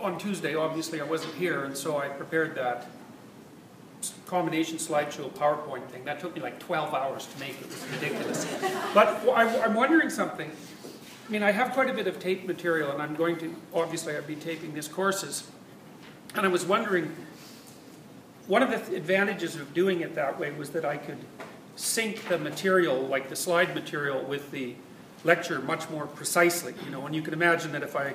on Tuesday, obviously I wasn't here, and so I prepared that combination slideshow PowerPoint thing. That took me like 12 hours to make. It was ridiculous. but I'm wondering something. I mean, I have quite a bit of tape material, and I'm going to, obviously, I'll be taping these courses. And I was wondering, one of the advantages of doing it that way was that I could sync the material, like the slide material, with the lecture much more precisely. You know, and you can imagine that if I,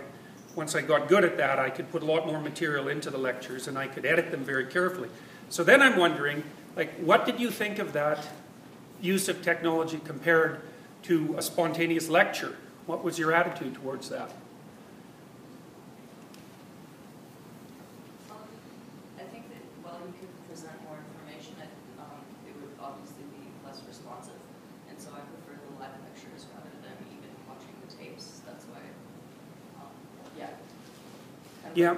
once I got good at that, I could put a lot more material into the lectures and I could edit them very carefully. So then I'm wondering, like, what did you think of that use of technology compared to a spontaneous lecture? What was your attitude towards that? Yeah.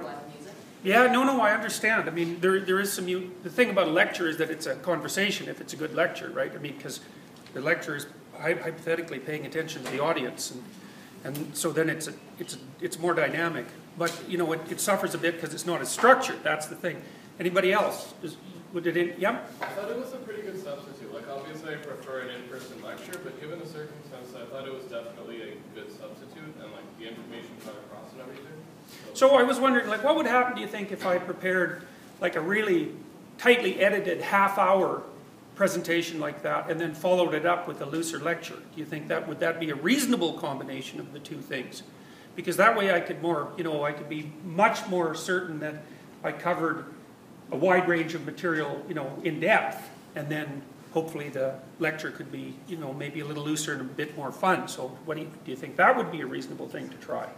Yeah, no, no, I understand. I mean, there, there is some. You, the thing about a lecture is that it's a conversation. If it's a good lecture, right? I mean, because the lecturer is hypothetically paying attention to the audience, and and so then it's a, it's a, it's more dynamic. But you know, it, it suffers a bit because it's not as structured. That's the thing. Anybody else? Is, would it? In, yeah. I thought it was a pretty good substitute. Like obviously, I prefer an in-person lecture, but given the circumstances, I thought it was definitely a good substitute, and like the information got across and everything. So I was wondering, like, what would happen, do you think, if I prepared like a really tightly edited half-hour presentation like that and then followed it up with a looser lecture? Do you think that would that be a reasonable combination of the two things? Because that way I could more, you know, I could be much more certain that I covered a wide range of material, you know, in depth, and then hopefully the lecture could be, you know, maybe a little looser and a bit more fun. So what do you, do you think that would be a reasonable thing to try?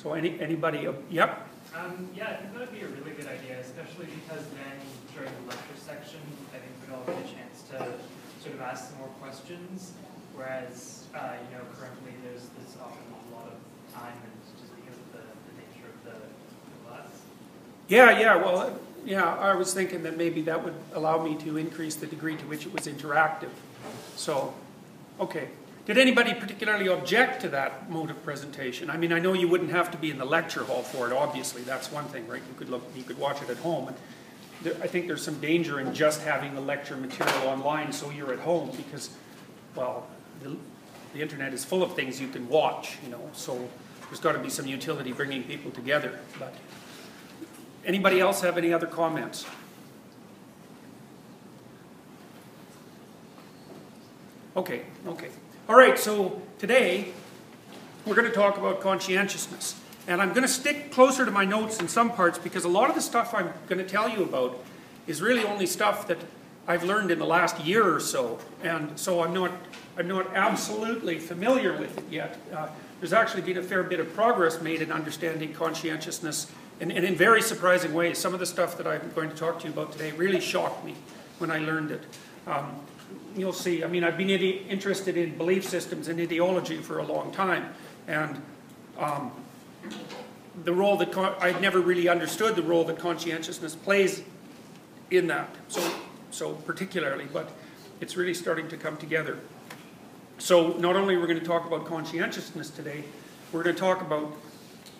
So any, anybody, yep? Um, yeah, I think that would be a really good idea, especially because then during the lecture section, I think we'd all get a chance to sort of ask some more questions, whereas, uh, you know, currently there's, there's often a lot of time and just because of the, the nature of the, the class. Yeah, yeah, well, yeah, I was thinking that maybe that would allow me to increase the degree to which it was interactive. So, okay. Did anybody particularly object to that mode of presentation? I mean, I know you wouldn't have to be in the lecture hall for it, obviously, that's one thing, right? You could look, you could watch it at home. And there, I think there's some danger in just having the lecture material online so you're at home because, well, the, the internet is full of things you can watch, you know, so there's got to be some utility bringing people together. But anybody else have any other comments? Okay, okay. All right, so today we're going to talk about conscientiousness. And I'm going to stick closer to my notes in some parts because a lot of the stuff I'm going to tell you about is really only stuff that I've learned in the last year or so. And so I'm not, I'm not absolutely familiar with it yet. Uh, there's actually been a fair bit of progress made in understanding conscientiousness and, and in very surprising ways. Some of the stuff that I'm going to talk to you about today really shocked me when I learned it. Um, you'll see, I mean, I've been interested in belief systems and ideology for a long time. And um, the role that, I'd never really understood the role that conscientiousness plays in that, so, so particularly, but it's really starting to come together. So not only are we going to talk about conscientiousness today, we're going to talk about,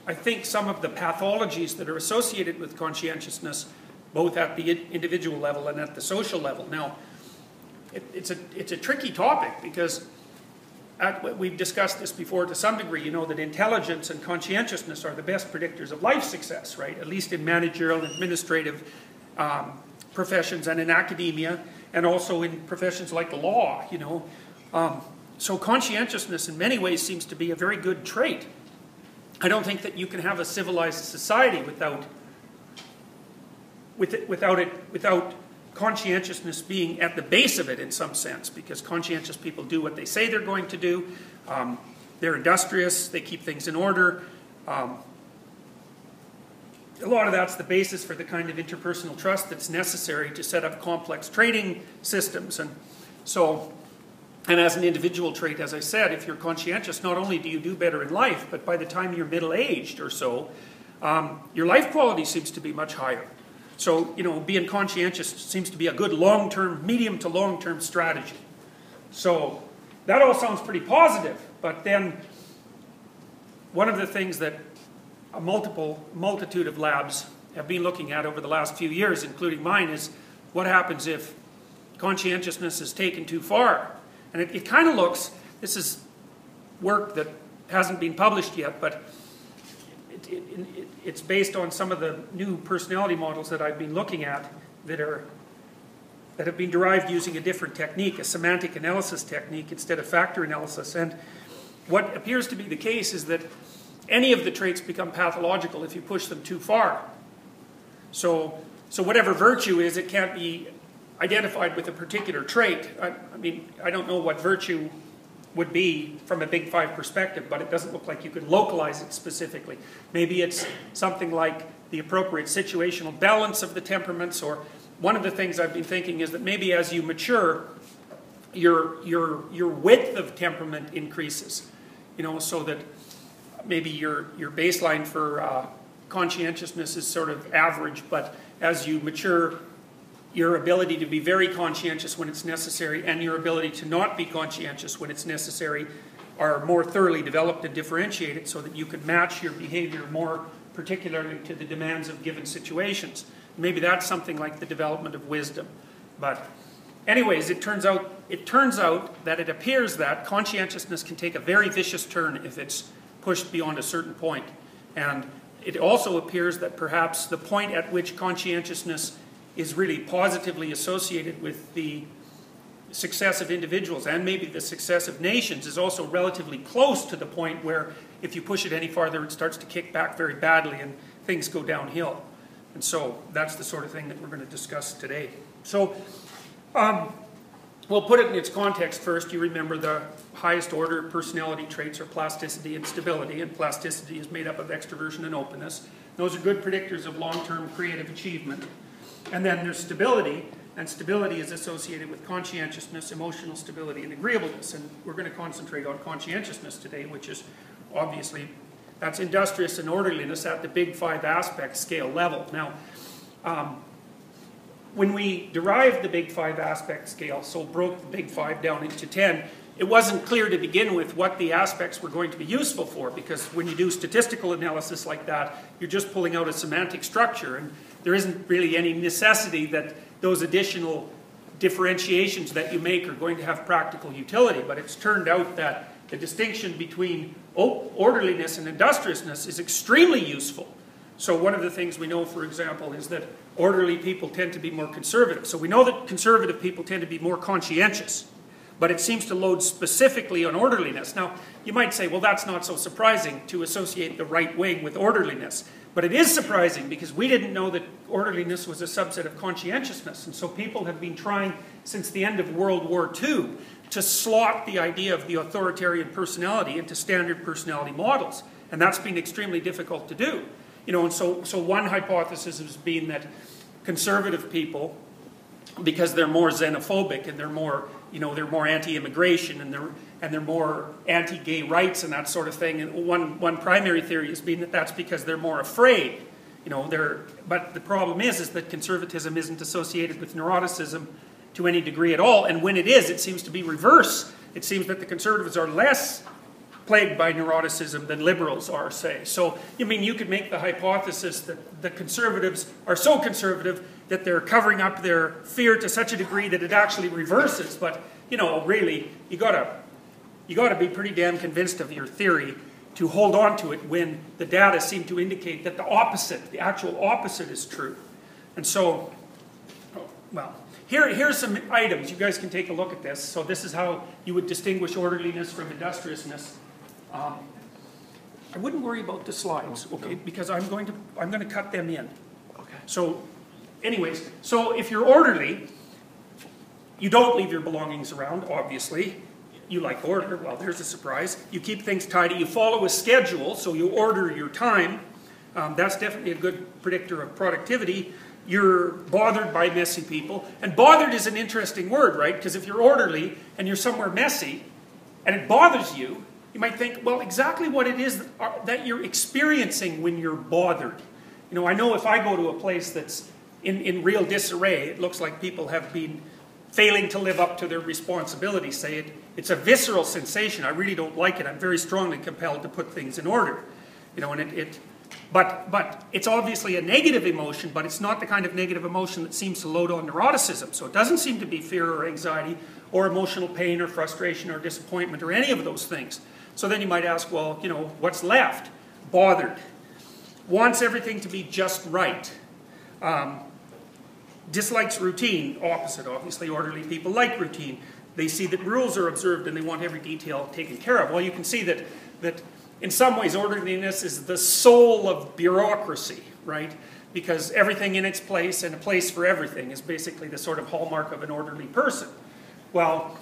I think, some of the pathologies that are associated with conscientiousness, both at the individual level and at the social level. Now, it, it's, a, it's a tricky topic because at, we've discussed this before to some degree, you know, that intelligence and conscientiousness are the best predictors of life success, right? At least in managerial and administrative um, professions and in academia, and also in professions like law, you know. Um, so conscientiousness in many ways seems to be a very good trait. I don't think that you can have a civilized society without, with it, without it, without conscientiousness being at the base of it in some sense, because conscientious people do what they say they're going to do. Um, they're industrious, they keep things in order. Um, a lot of that's the basis for the kind of interpersonal trust that's necessary to set up complex trading systems. And so, and as an individual trait, as I said, if you're conscientious, not only do you do better in life, but by the time you're middle aged or so, um, your life quality seems to be much higher. So, you know, being conscientious seems to be a good long term, medium to long term strategy. So, that all sounds pretty positive, but then one of the things that a multiple multitude of labs have been looking at over the last few years, including mine, is what happens if conscientiousness is taken too far. And it, it kind of looks, this is work that hasn't been published yet, but it, it, it's based on some of the new personality models that I've been looking at that are that have been derived using a different technique, a semantic analysis technique instead of factor analysis. And what appears to be the case is that any of the traits become pathological if you push them too far. So, so whatever virtue is, it can't be identified with a particular trait. I, I mean, I don't know what virtue would be from a big five perspective, but it doesn't look like you could localize it specifically. Maybe it's something like the appropriate situational balance of the temperaments, or one of the things I've been thinking is that maybe as you mature, your your your width of temperament increases. You know, so that maybe your your baseline for uh, conscientiousness is sort of average, but as you mature, your ability to be very conscientious when it's necessary and your ability to not be conscientious when it's necessary are more thoroughly developed and differentiated so that you could match your behavior more particularly to the demands of given situations. Maybe that's something like the development of wisdom. But anyways, it turns out it turns out that it appears that conscientiousness can take a very vicious turn if it's pushed beyond a certain point. And it also appears that perhaps the point at which conscientiousness is really positively associated with the success of individuals and maybe the success of nations is also relatively close to the point where if you push it any farther it starts to kick back very badly and things go downhill. And so that's the sort of thing that we're going to discuss today. So um, we'll put it in its context first. You remember the highest order personality traits are plasticity and stability, and plasticity is made up of extroversion and openness. Those are good predictors of long-term creative achievement. And then there's stability, and stability is associated with conscientiousness, emotional stability, and agreeableness. And we're going to concentrate on conscientiousness today, which is obviously that's industrious and orderliness at the big five aspect scale level. Now, um, when we derived the big five aspect scale, so broke the big five down into ten, it wasn't clear to begin with what the aspects were going to be useful for because when you do statistical analysis like that, you're just pulling out a semantic structure and there isn't really any necessity that those additional differentiations that you make are going to have practical utility. But it's turned out that the distinction between orderliness and industriousness is extremely useful. So one of the things we know, for example, is that orderly people tend to be more conservative. So we know that conservative people tend to be more conscientious but it seems to load specifically on orderliness. Now, you might say, well, that's not so surprising to associate the right wing with orderliness. But it is surprising because we didn't know that orderliness was a subset of conscientiousness. And so people have been trying since the end of World War II to slot the idea of the authoritarian personality into standard personality models. And that's been extremely difficult to do. You know, and so, so one hypothesis has been that conservative people, because they're more xenophobic and they're more you know, they're more anti-immigration and they're and they're more anti-gay rights and that sort of thing. And one one primary theory has been that that's because they're more afraid. You know, they're but the problem is is that conservatism isn't associated with neuroticism to any degree at all. And when it is, it seems to be reverse. It seems that the conservatives are less plagued by neuroticism than liberals are, say. So, I mean, you could make the hypothesis that the conservatives are so conservative that they're covering up their fear to such a degree that it actually reverses. But, you know, really, you gotta, you gotta be pretty damn convinced of your theory to hold on to it when the data seem to indicate that the opposite, the actual opposite is true. And so, well, here, here's some items. You guys can take a look at this. So this is how you would distinguish orderliness from industriousness. Um, I wouldn't worry about the slides, okay, because I'm going to, I'm going to cut them in. Okay. So, anyways, so if you're orderly, you don't leave your belongings around, obviously. You like order, well, there's a surprise. You keep things tidy. You follow a schedule, so you order your time. Um, that's definitely a good predictor of productivity. You're bothered by messy people. And bothered is an interesting word, right? Because if you're orderly and you're somewhere messy and it bothers you, you might think, well, exactly what it is that you're experiencing when you're bothered. You know, I know if I go to a place that's in, in real disarray, it looks like people have been failing to live up to their responsibilities. Say it, it's a visceral sensation. I really don't like it. I'm very strongly compelled to put things in order. You know, and it, it But, but it's obviously a negative emotion, but it's not the kind of negative emotion that seems to load on neuroticism. So it doesn't seem to be fear or anxiety or emotional pain or frustration or disappointment or any of those things. So then you might ask, well, you know, what's left? Bothered. Wants everything to be just right. Um, dislikes routine. Opposite, obviously. Orderly people like routine. They see that rules are observed and they want every detail taken care of. Well, you can see that, that in some ways, orderliness is the soul of bureaucracy, right? Because everything in its place and a place for everything is basically the sort of hallmark of an orderly person. Well,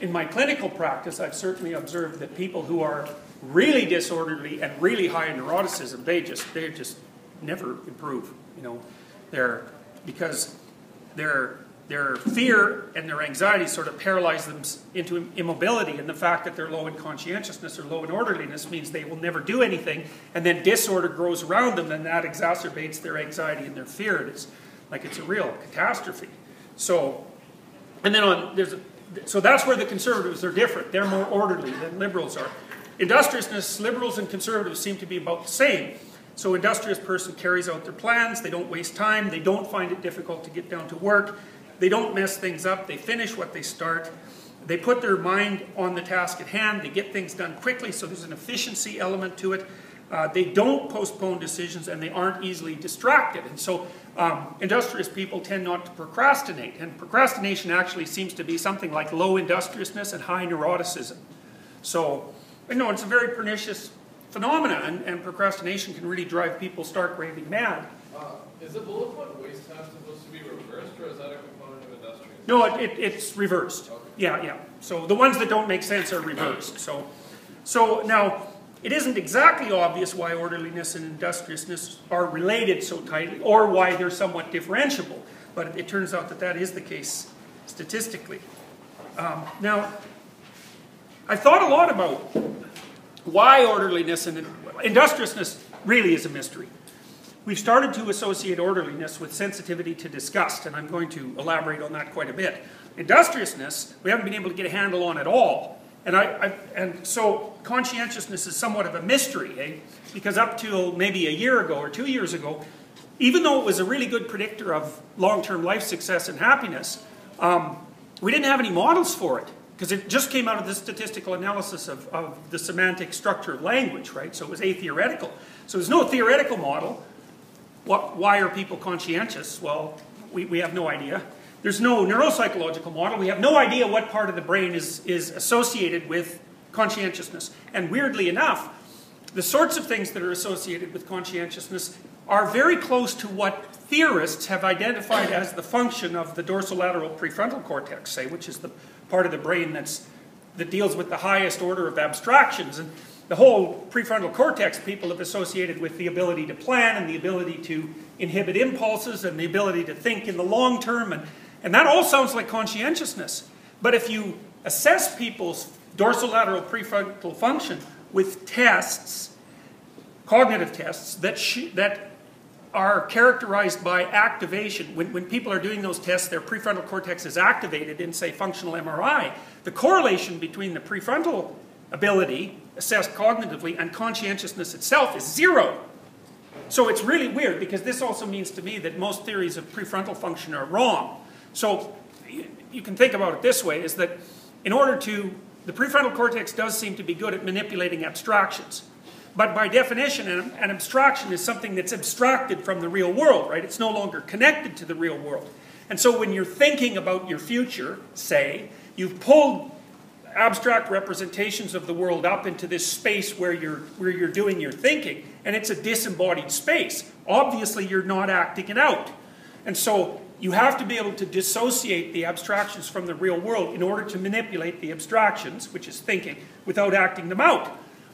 in my clinical practice, I've certainly observed that people who are really disorderly and really high in neuroticism, they just they just never improve. You know, they're because they're their fear and their anxiety sort of paralyze them into immobility, and the fact that they're low in conscientiousness or low in orderliness means they will never do anything, and then disorder grows around them, and that exacerbates their anxiety and their fear. And It's like it's a real catastrophe. So, and then on there's a, so that's where the conservatives are different. They're more orderly than liberals are. Industriousness, liberals and conservatives seem to be about the same. So industrious person carries out their plans, they don't waste time, they don't find it difficult to get down to work, they don't mess things up. They finish what they start. They put their mind on the task at hand. They get things done quickly, so there's an efficiency element to it. Uh, they don't postpone decisions and they aren't easily distracted. And so um, industrious people tend not to procrastinate. And procrastination actually seems to be something like low industriousness and high neuroticism. So, you know, it's a very pernicious phenomenon, and, and procrastination can really drive people stark raving mad. Uh, is the bullet point waste time supposed to be reversed, or is that a no, it, it, it's reversed. Yeah, yeah. So the ones that don't make sense are reversed. So, so now, it isn't exactly obvious why orderliness and industriousness are related so tightly, or why they're somewhat differentiable. But it, it turns out that that is the case statistically. Um, now, I thought a lot about why orderliness and industriousness really is a mystery. We've started to associate orderliness with sensitivity to disgust, and I'm going to elaborate on that quite a bit. Industriousness, we haven't been able to get a handle on at all. And, I, I, and so conscientiousness is somewhat of a mystery, eh? because up till maybe a year ago or two years ago, even though it was a really good predictor of long-term life success and happiness, um, we didn't have any models for it because it just came out of the statistical analysis of, of the semantic structure of language, right? So it was atheoretical. So there's no theoretical model. What, why are people conscientious? Well, we, we have no idea. There's no neuropsychological model. We have no idea what part of the brain is, is associated with conscientiousness. And weirdly enough, the sorts of things that are associated with conscientiousness are very close to what theorists have identified as the function of the dorsolateral prefrontal cortex, say, which is the part of the brain that's, that deals with the highest order of abstractions. And the whole prefrontal cortex people have associated with the ability to plan and the ability to inhibit impulses and the ability to think in the long term. And, and that all sounds like conscientiousness. But if you assess people's dorsolateral prefrontal function with tests, cognitive tests, that, that are characterized by activation. When, when people are doing those tests, their prefrontal cortex is activated in, say, functional MRI. The correlation between the prefrontal ability assessed cognitively and conscientiousness itself is zero. So it's really weird because this also means to me that most theories of prefrontal function are wrong. So you can think about it this way is that in order to, the prefrontal cortex does seem to be good at manipulating abstractions. But by definition, an, abstraction is something that's abstracted from the real world, right? It's no longer connected to the real world. And so when you're thinking about your future, say, you've pulled abstract representations of the world up into this space where you're, where you're doing your thinking, and it's a disembodied space. Obviously, you're not acting it out. And so you have to be able to dissociate the abstractions from the real world in order to manipulate the abstractions, which is thinking, without acting them out.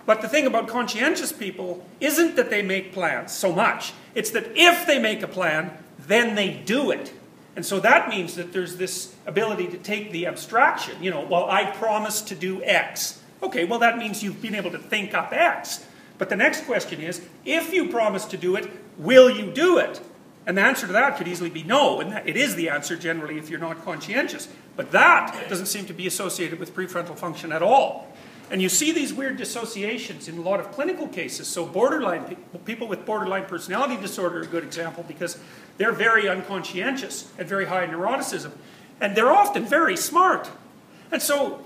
But the thing about conscientious people isn't that they make plans so much. It's that if they make a plan, then they do it. And so that means that there's this ability to take the abstraction. You know, well, I promised to do X. Okay, well, that means you've been able to think up X. But the next question is if you promise to do it, will you do it? And the answer to that could easily be no, and it is the answer generally if you're not conscientious. But that doesn't seem to be associated with prefrontal function at all. And you see these weird dissociations in a lot of clinical cases. So borderline pe- people with borderline personality disorder are a good example because they're very unconscientious and very high neuroticism. And they're often very smart. And so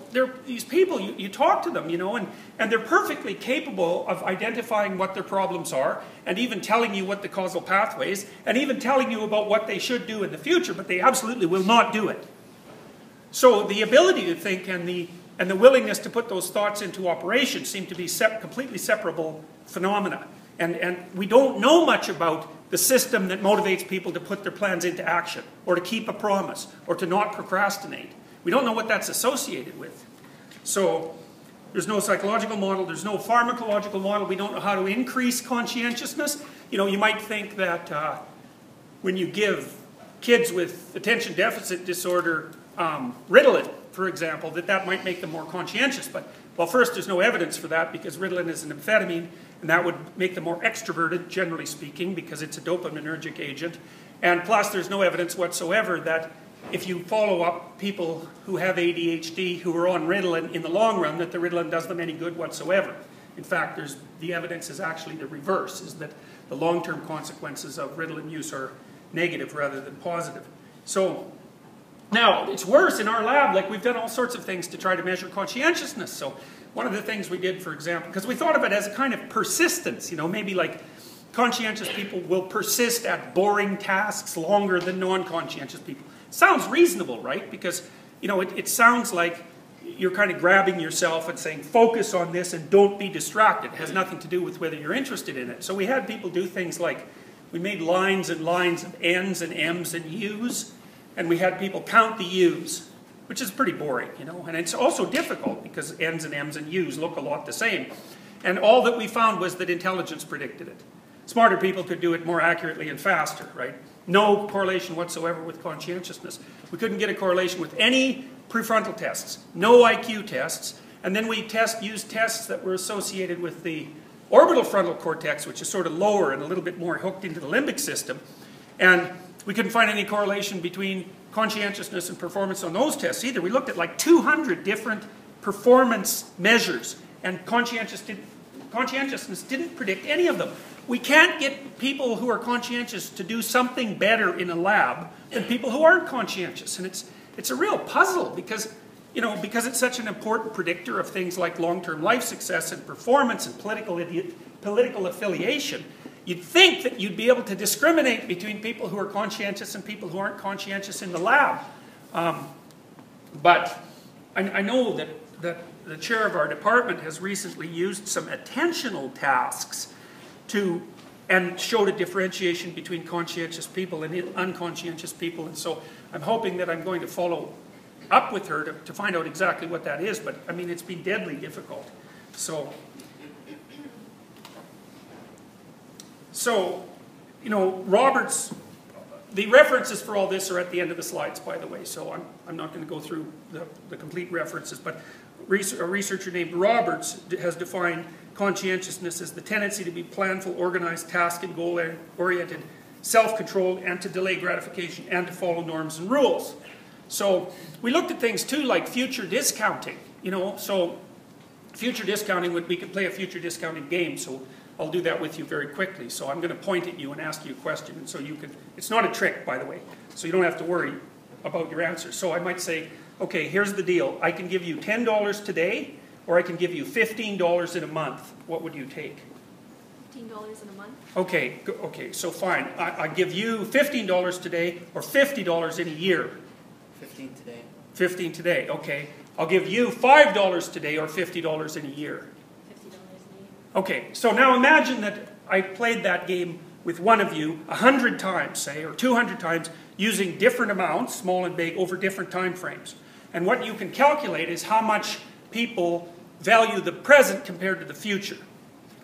these people, you, you talk to them, you know, and, and they're perfectly capable of identifying what their problems are and even telling you what the causal pathway is and even telling you about what they should do in the future, but they absolutely will not do it. So the ability to think and the, and the willingness to put those thoughts into operation seem to be sep- completely separable phenomena. And, and we don't know much about the system that motivates people to put their plans into action or to keep a promise or to not procrastinate. We don't know what that's associated with. So there's no psychological model, there's no pharmacological model, we don't know how to increase conscientiousness. You know, you might think that uh, when you give kids with attention deficit disorder um, Ritalin, for example, that that might make them more conscientious. But, well, first, there's no evidence for that because Ritalin is an amphetamine, and that would make them more extroverted, generally speaking, because it's a dopaminergic agent. And plus, there's no evidence whatsoever that if you follow up people who have ADHD who are on Ritalin in the long run, that the Ritalin does them any good whatsoever. In fact, there's, the evidence is actually the reverse, is that the long-term consequences of Ritalin use are negative rather than positive. So now, it's worse in our lab, like we've done all sorts of things to try to measure conscientiousness. So one of the things we did, for example, because we thought of it as a kind of persistence, you know, maybe like conscientious people will persist at boring tasks longer than non-conscientious people. Sounds reasonable, right? Because, you know, it, it sounds like you're kind of grabbing yourself and saying, focus on this and don't be distracted. It has nothing to do with whether you're interested in it. So we had people do things like, we made lines and lines of N's and M's and U's, and we had people count the U's, which is pretty boring, you know. And it's also difficult because N's and M's and U's look a lot the same. And all that we found was that intelligence predicted it. Smarter people could do it more accurately and faster, right? No correlation whatsoever with conscientiousness. We couldn't get a correlation with any prefrontal tests, no IQ tests, and then we test used tests that were associated with the orbital frontal cortex, which is sort of lower and a little bit more hooked into the limbic system. And we couldn't find any correlation between conscientiousness and performance on those tests either. We looked at like 200 different performance measures, and conscientious did, conscientiousness didn't predict any of them. We can't get people who are conscientious to do something better in a lab than people who aren't conscientious. And it's, it's a real puzzle because, you know, because it's such an important predictor of things like long-term life success and performance and political, political affiliation. You'd think that you'd be able to discriminate between people who are conscientious and people who aren't conscientious in the lab. Um, but I, I know that, that the chair of our department has recently used some attentional tasks to and showed a differentiation between conscientious people and unconscientious people. And so I'm hoping that I'm going to follow up with her to, to find out exactly what that is. But I mean, it's been deadly difficult. So, so you know, Roberts, the references for all this are at the end of the slides, by the way. So I'm, I'm not going to go through the, the complete references. But a researcher named Roberts has defined conscientiousness as the tendency to be planful, organized, task and goal oriented, self controlled, and to delay gratification and to follow norms and rules. So we looked at things too like future discounting. You know, so future discounting would we could play a future discounting game. So I'll do that with you very quickly. So I'm going to point at you and ask you a question, and so you can. It's not a trick, by the way, so you don't have to worry about your answer. So I might say, okay, here's the deal. I can give you ten dollars today or I can give you $15 in a month. What would you take? $15 in a month? Okay, okay, so fine. I, I give you $15 today or $50 in a year. 15 today. 15 today, okay. I'll give you $5 today or $50 in a year. $50 in a year. Okay, so now imagine that I played that game with one of you 100 times, say, or 200 times, using different amounts, small and big, over different time frames. And what you can calculate is how much people value the present compared to the future.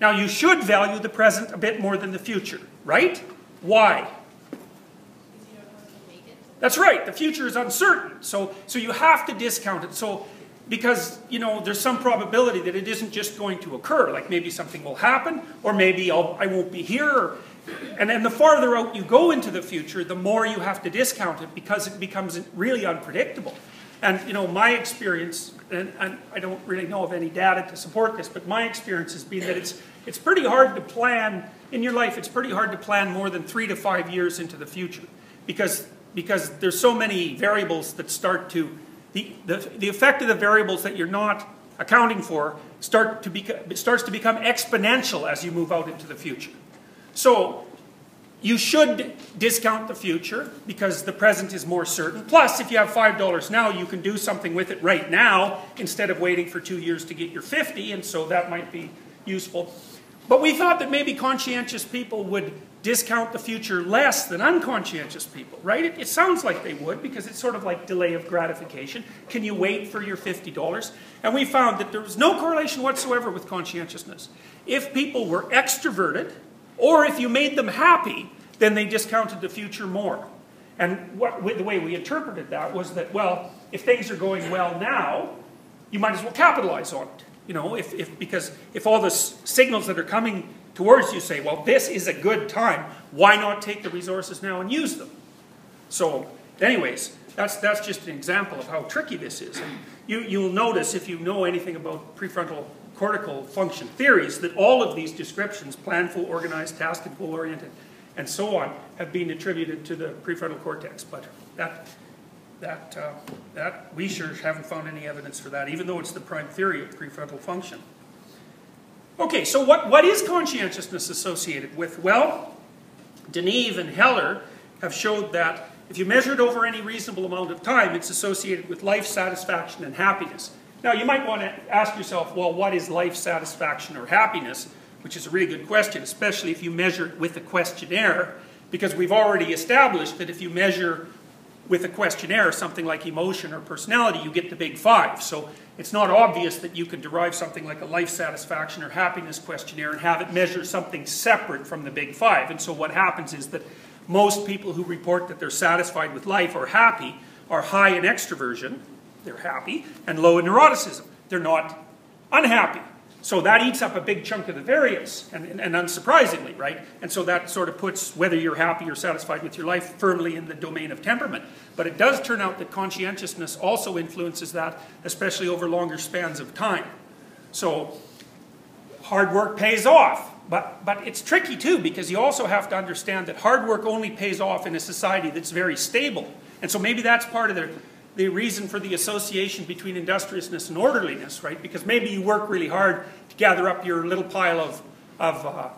Now, you should value the present a bit more than the future, right? Why? That's right. The future is uncertain. So, so you have to discount it. So, because, you know, there's some probability that it isn't just going to occur. Like maybe something will happen, or maybe I'll, I won't be here. And then the farther out you go into the future, the more you have to discount it because it becomes really unpredictable. And, you know, my experience and, and I don't really know of any data to support this, but my experience has been that it's, it's pretty hard to plan, in your life, it's pretty hard to plan more than three to five years into the future. Because, because there's so many variables that start to, the, the, the effect of the variables that you're not accounting for start to beca- starts to become exponential as you move out into the future. So you should discount the future because the present is more certain. Plus, if you have $5 now, you can do something with it right now instead of waiting for two years to get your 50, and so that might be useful. But we thought that maybe conscientious people would discount the future less than unconscientious people, right? It, it, sounds like they would because it's sort of like delay of gratification. Can you wait for your $50? And we found that there was no correlation whatsoever with conscientiousness. If people were extroverted, or if you made them happy, then they discounted the future more. And what, the way we interpreted that was that, well, if things are going well now, you might as well capitalize on it. You know, if, if, because if all the signals that are coming towards you say, well, this is a good time, why not take the resources now and use them? So, anyways, that's, that's just an example of how tricky this is. And you, you'll notice, if you know anything about prefrontal cortical function theories, that all of these descriptions, planful, organized, task and goal-oriented, and so on, have been attributed to the prefrontal cortex. But that, that, uh, that we sure haven't found any evidence for that, even though it's the prime theory of prefrontal function. Okay, so what, what is conscientiousness associated with? Well, Deneve and Heller have showed that if you measure it over any reasonable amount of time, it's associated with life satisfaction and happiness. Now, you might want to ask yourself, well, what is life satisfaction or happiness? Which is a really good question, especially if you measure it with a questionnaire, because we've already established that if you measure with a questionnaire something like emotion or personality, you get the big five. So it's not obvious that you could derive something like a life satisfaction or happiness questionnaire and have it measure something separate from the big five. And so what happens is that most people who report that they're satisfied with life or happy are high in extroversion, they're happy, and low in neuroticism. They're not unhappy. So that eats up a big chunk of the variance, and, and, and, unsurprisingly, right? And so that sort of puts whether you're happy or satisfied with your life firmly in the domain of temperament. But it does turn out that conscientiousness also influences that, especially over longer spans of time. So hard work pays off. But, but it's tricky too, because you also have to understand that hard work only pays off in a society that's very stable. And so maybe that's part of the the reason for the association between industriousness and orderliness, right? Because maybe you work really hard to gather up your little pile of, of uh,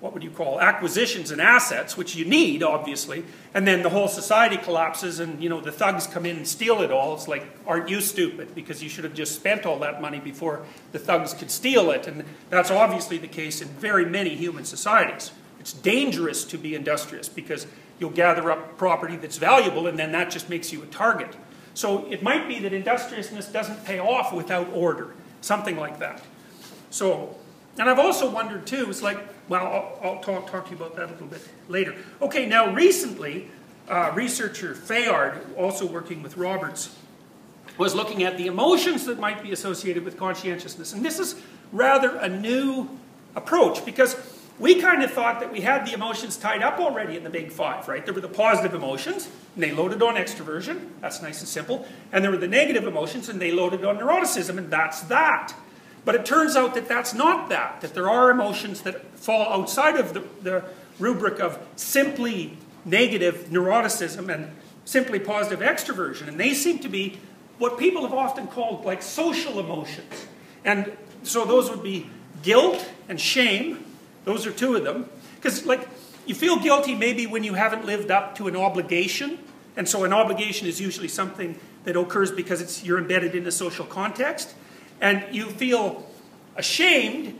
what would you call, acquisitions and assets, which you need, obviously, and then the whole society collapses and, you know, the thugs come in and steal it all. It's like, aren't you stupid? Because you should have just spent all that money before the thugs could steal it. And that's obviously the case in very many human societies. It's dangerous to be industrious because you'll gather up property that's valuable and then that just makes you a target. So it might be that industriousness doesn't pay off without order, something like that. So, and I've also wondered too, it's like, well, I'll, I'll talk, talk to you about that a little bit later. Okay, now recently, uh, researcher Fayard, also working with Roberts, was looking at the emotions that might be associated with conscientiousness. And this is rather a new approach because we kind of thought that we had the emotions tied up already in the big five, right? There were the positive emotions, and they loaded on extroversion. That's nice and simple. And there were the negative emotions, and they loaded on neuroticism, and that's that. But it turns out that that's not that, that there are emotions that fall outside of the, the rubric of simply negative neuroticism and simply positive extroversion. And they seem to be what people have often called like social emotions. And so those would be guilt and shame those are two of them. Because, like, you feel guilty maybe when you haven't lived up to an obligation. And so an obligation is usually something that occurs because it's, you're embedded in a social context. And you feel ashamed.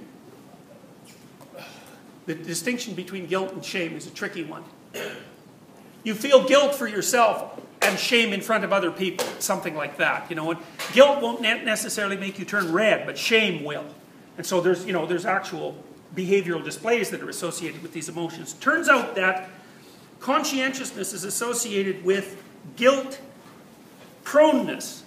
The distinction between guilt and shame is a tricky one. You feel guilt for yourself and shame in front of other people, something like that. You know, and guilt won't necessarily make you turn red, but shame will. And so there's, you know, there's actual behavioral displays that are associated with these emotions. Turns out that conscientiousness is associated with guilt proneness,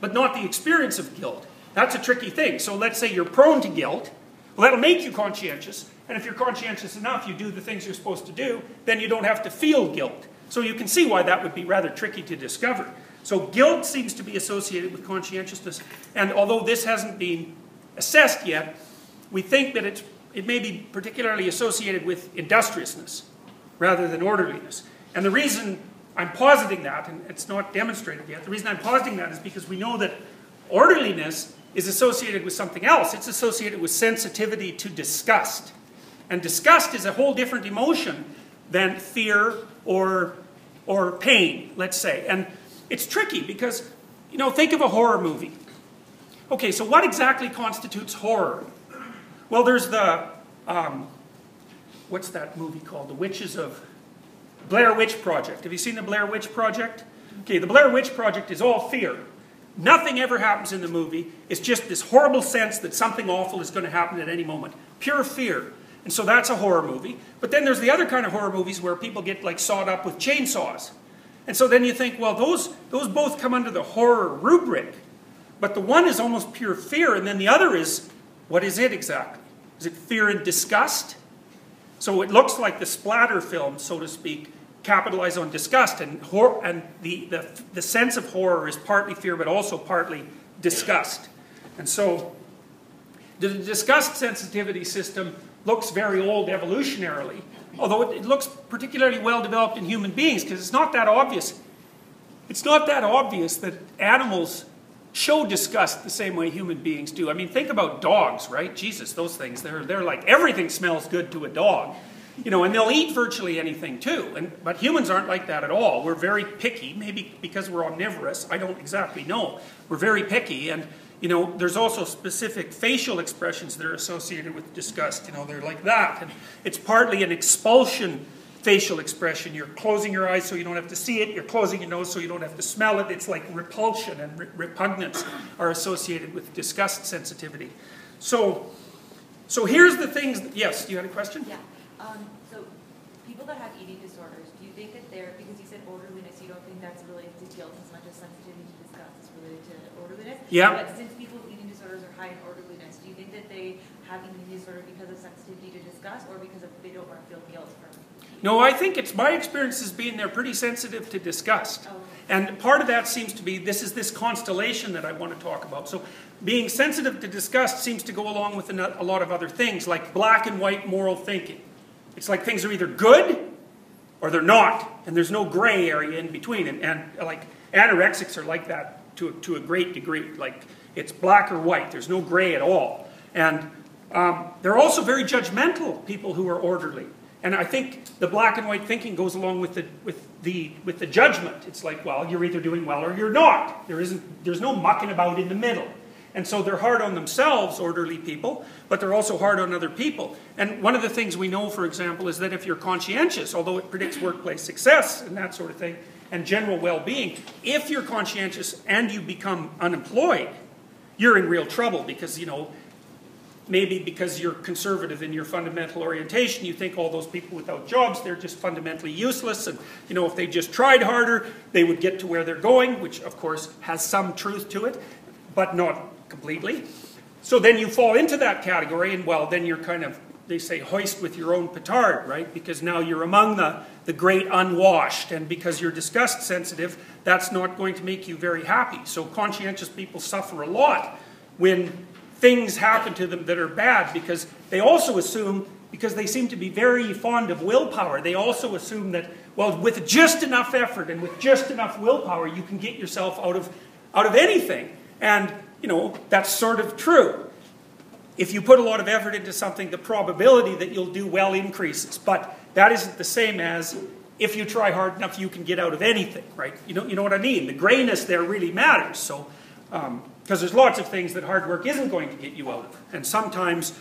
but not the experience of guilt. That's a tricky thing. So let's say you're prone to guilt. Well, that'll make you conscientious. And if you're conscientious enough, you do the things you're supposed to do, then you don't have to feel guilt. So you can see why that would be rather tricky to discover. So guilt seems to be associated with conscientiousness. And although this hasn't been assessed yet, we think that it's, it may be particularly associated with industriousness rather than orderliness. And the reason I'm positing that, and it's not demonstrated yet, the reason I'm positing that is because we know that orderliness is associated with something else. It's associated with sensitivity to disgust. And disgust is a whole different emotion than fear or, or pain, let's say. And it's tricky because, you know, think of a horror movie. Okay, so what exactly constitutes horror? Well, there's the, um, what's that movie called? The Witches of, Blair Witch Project. Have you seen the Blair Witch Project? Okay, the Blair Witch Project is all fear. Nothing ever happens in the movie. It's just this horrible sense that something awful is going to happen at any moment. Pure fear. And so that's a horror movie. But then there's the other kind of horror movies where people get like sawed up with chainsaws. And so then you think, well, those, those both come under the horror rubric. But the one is almost pure fear, and then the other is, what is it exactly? Is it fear and disgust? So it looks like the splatter film, so to speak, capitalize on disgust, and, hor- and the, the, the sense of horror is partly fear, but also partly disgust. And so the disgust sensitivity system looks very old evolutionarily, although it, it looks particularly well developed in human beings because it's not that obvious. It's not that obvious that animals show disgust the same way human beings do. I mean, think about dogs, right? Jesus, those things, they're, they're like everything smells good to a dog. You know, and they'll eat virtually anything too. And, but humans aren't like that at all. We're very picky, maybe because we're omnivorous. I don't exactly know. We're very picky. And, you know, there's also specific facial expressions that are associated with disgust. You know, they're like that. And it's partly an expulsion facial expression. You're closing your eyes so you don't have to see it. You're closing your nose so you don't have to smell it. It's like repulsion and re repugnance are associated with disgust sensitivity. So, so here's the things. That, yes, do you had a question? Yeah. Um, so people that have eating disorders, do you think that they're, because you said orderliness, you don't think that's related to guilt as much as sensitivity to disgust is related to orderliness? Yeah. But since people with eating disorders are high in orderliness, think that they have eating disorder because of sensitivity to disgust or because of they don't want to feel guilt from No, I think it's my experience has been they're pretty sensitive to disgust. Oh. And part of that seems to be this is this constellation that I want to talk about. So being sensitive to disgust seems to go along with a lot of other things like black and white moral thinking. It's like things are either good or they're not, and there's no gray area in between. And, and like anorexics are like that to a, to a great degree. Like it's black or white. There's no gray at all. And um, they're also very judgmental people who are orderly. And I think the black and white thinking goes along with the, with the, with the judgment. It's like, well, you're either doing well or you're not. There isn't, there's no mucking about in the middle. And so they're hard on themselves, orderly people, but they're also hard on other people. And one of the things we know, for example, is that if you're conscientious, although it predicts workplace success and that sort of thing, and general well being, if you're conscientious and you become unemployed, you're in real trouble because, you know, maybe because you're conservative in your fundamental orientation, you think all those people without jobs, they're just fundamentally useless. And, you know, if they just tried harder, they would get to where they're going, which, of course, has some truth to it, but not completely. So then you fall into that category, and, well, then you're kind of, they say, hoist with your own petard, right? Because now you're among the, the great unwashed, and because you're disgust sensitive, that's not going to make you very happy. So conscientious people suffer a lot when things happen to them that are bad because they also assume, because they seem to be very fond of willpower, they also assume that, well, with just enough effort and with just enough willpower, you can get yourself out of, out of anything. And, you know, that's sort of true. If you put a lot of effort into something, the probability that you'll do well increases. But that isn't the same as if you try hard enough, you can get out of anything, right? You know, you know what I mean? The grayness there really matters. So, um, because there's lots of things that hard work isn't going to get you out of. And sometimes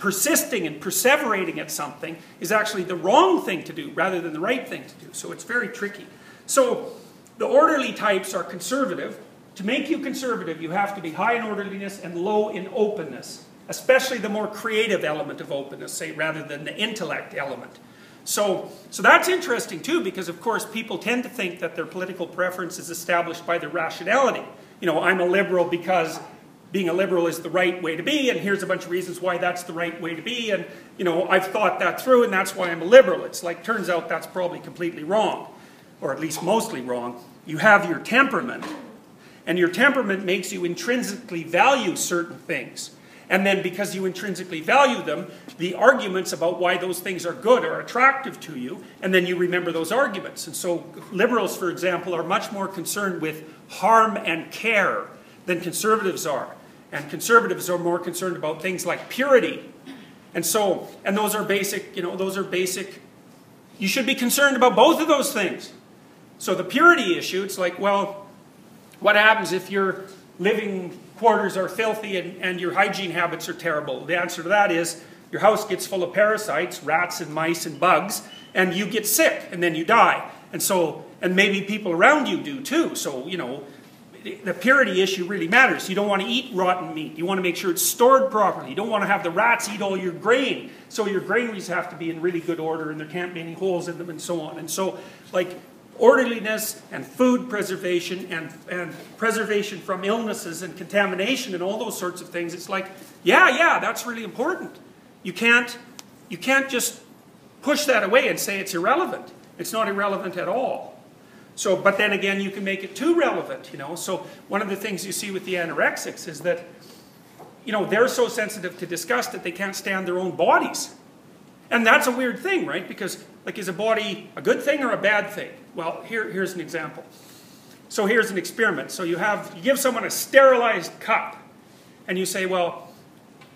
persisting and perseverating at something is actually the wrong thing to do rather than the right thing to do. So it's very tricky. So the orderly types are conservative. To make you conservative, you have to be high in orderliness and low in openness, especially the more creative element of openness, say, rather than the intellect element. So, so that's interesting too, because of course people tend to think that their political preference is established by their rationality you know, I'm a liberal because being a liberal is the right way to be, and here's a bunch of reasons why that's the right way to be, and, you know, I've thought that through, and that's why I'm a liberal. It's like, turns out that's probably completely wrong, or at least mostly wrong. you have your temperament, and your temperament makes you intrinsically value certain things. And then because you intrinsically value them, the arguments about why those things are good are attractive to you, and then you remember those arguments. And so liberals, for example, are much more concerned with harm and care than conservatives are. And conservatives are more concerned about things like purity. And so, and those are basic, you know, those are basic. You should be concerned about both of those things. So the purity issue, it's like, well, what happens if you're living quarters are filthy and, and your hygiene habits are terrible? The answer to that is your house gets full of parasites, rats and mice and bugs, and you get sick and then you die. And so, and maybe people around you do too. So, you know, the purity issue really matters. You don't want to eat rotten meat. You want to make sure it's stored properly. You don't want to have the rats eat all your grain. So your granaries have to be in really good order and there can't be any holes in them and so on. And so, like, orderliness and food preservation and, and preservation from illnesses and contamination and all those sorts of things, it's like, yeah, yeah, that's really important. You can't, you can't just push that away and say it's irrelevant. It's not irrelevant at all. So, but then again, you can make it too relevant, you know. So one of the things you see with the anorexics is that, you know, they're so sensitive to disgust that they can't stand their own bodies. And that's a weird thing, right? Because, like, is a body a good thing or a bad thing? Well, here, here's an example. So here's an experiment. So you have, you give someone a sterilized cup, and you say, well,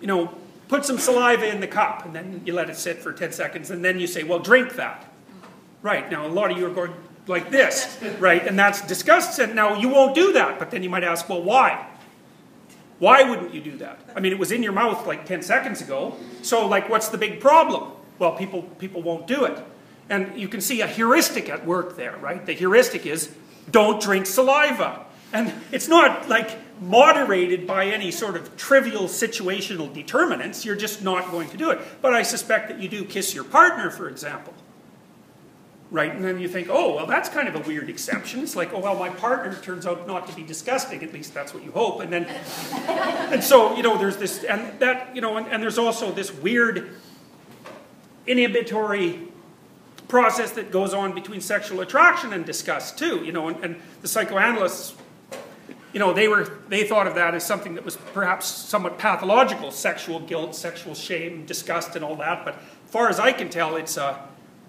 you know, put some saliva in the cup, and then you let it sit for 10 seconds, and then you say, well, drink that. Right, now a lot of you are going like this, right? And that's disgust, and now you won't do that, but then you might ask, well, why? Why wouldn't you do that? I mean, it was in your mouth like 10 seconds ago, so like, what's the big problem? Well, people, people won't do it. And you can see a heuristic at work there, right? The heuristic is don't drink saliva. And it's not like moderated by any sort of trivial situational determinants. You're just not going to do it. But I suspect that you do kiss your partner, for example. Right? And then you think, oh, well, that's kind of a weird exception. It's like, oh, well, my partner turns out not to be disgusting. At least that's what you hope. And then, and so, you know, there's this, and that, you know, and, and there's also this weird inhibitory process that goes on between sexual attraction and disgust too. You know, and, and, the psychoanalysts, you know, they were they thought of that as something that was perhaps somewhat pathological: sexual guilt, sexual shame, disgust, and all that. But far as I can tell, it's a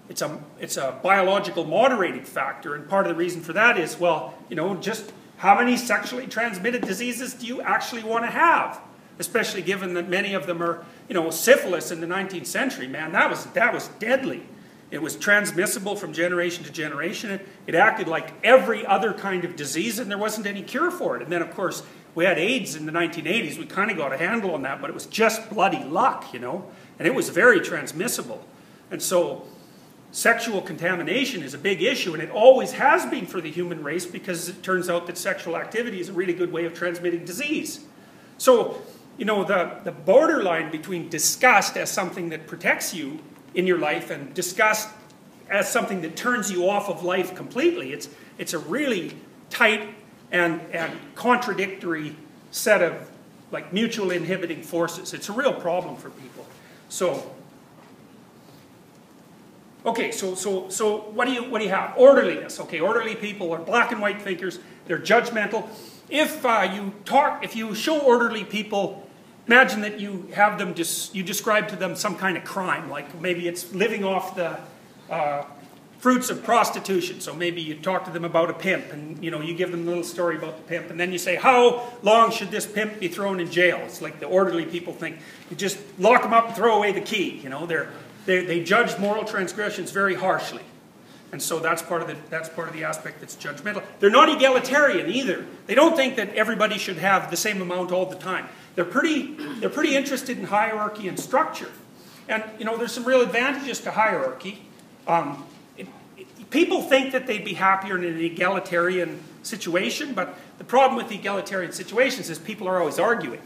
it's a it's a biological moderating factor, and part of the reason for that is well, you know, just how many sexually transmitted diseases do you actually want to have? Especially given that many of them are, you know, syphilis in the 19th century, man, that was that was deadly. It was transmissible from generation to generation. It, acted like every other kind of disease, and there wasn't any cure for it. And then, of course, we had AIDS in the 1980s. We kind of got a handle on that, but it was just bloody luck, you know? And it was very transmissible. And so, sexual contamination is a big issue, and it always has been for the human race because it turns out that sexual activity is a really good way of transmitting disease. So, you know, the, the borderline between disgust as something that protects you in your life and disgust as something that turns you off of life completely. It's, it's a really tight and, and contradictory set of like mutual inhibiting forces. It's a real problem for people. So, okay, so, so, so what, do you, what do you have? Orderliness. Okay, orderly people are black and white thinkers. They're judgmental. If uh, you talk, if you show orderly people Imagine that you have them, just, you describe to them some kind of crime, like maybe it's living off the uh, fruits of prostitution. So maybe you talk to them about a pimp, and you know you give them a little story about the pimp, and then you say, "How long should this pimp be thrown in jail?" It's like the orderly people think. You just lock them up and throw away the key. You know, they're, they they judge moral transgressions very harshly. And so that's part of the that's part of the aspect that's judgmental. They're not egalitarian either. They don't think that everybody should have the same amount all the time. They're pretty, they're pretty interested in hierarchy and structure. And, you know, there's some real advantages to hierarchy. Um, it, it, people think that they'd be happier in an egalitarian situation, but the problem with egalitarian situations is people are always arguing,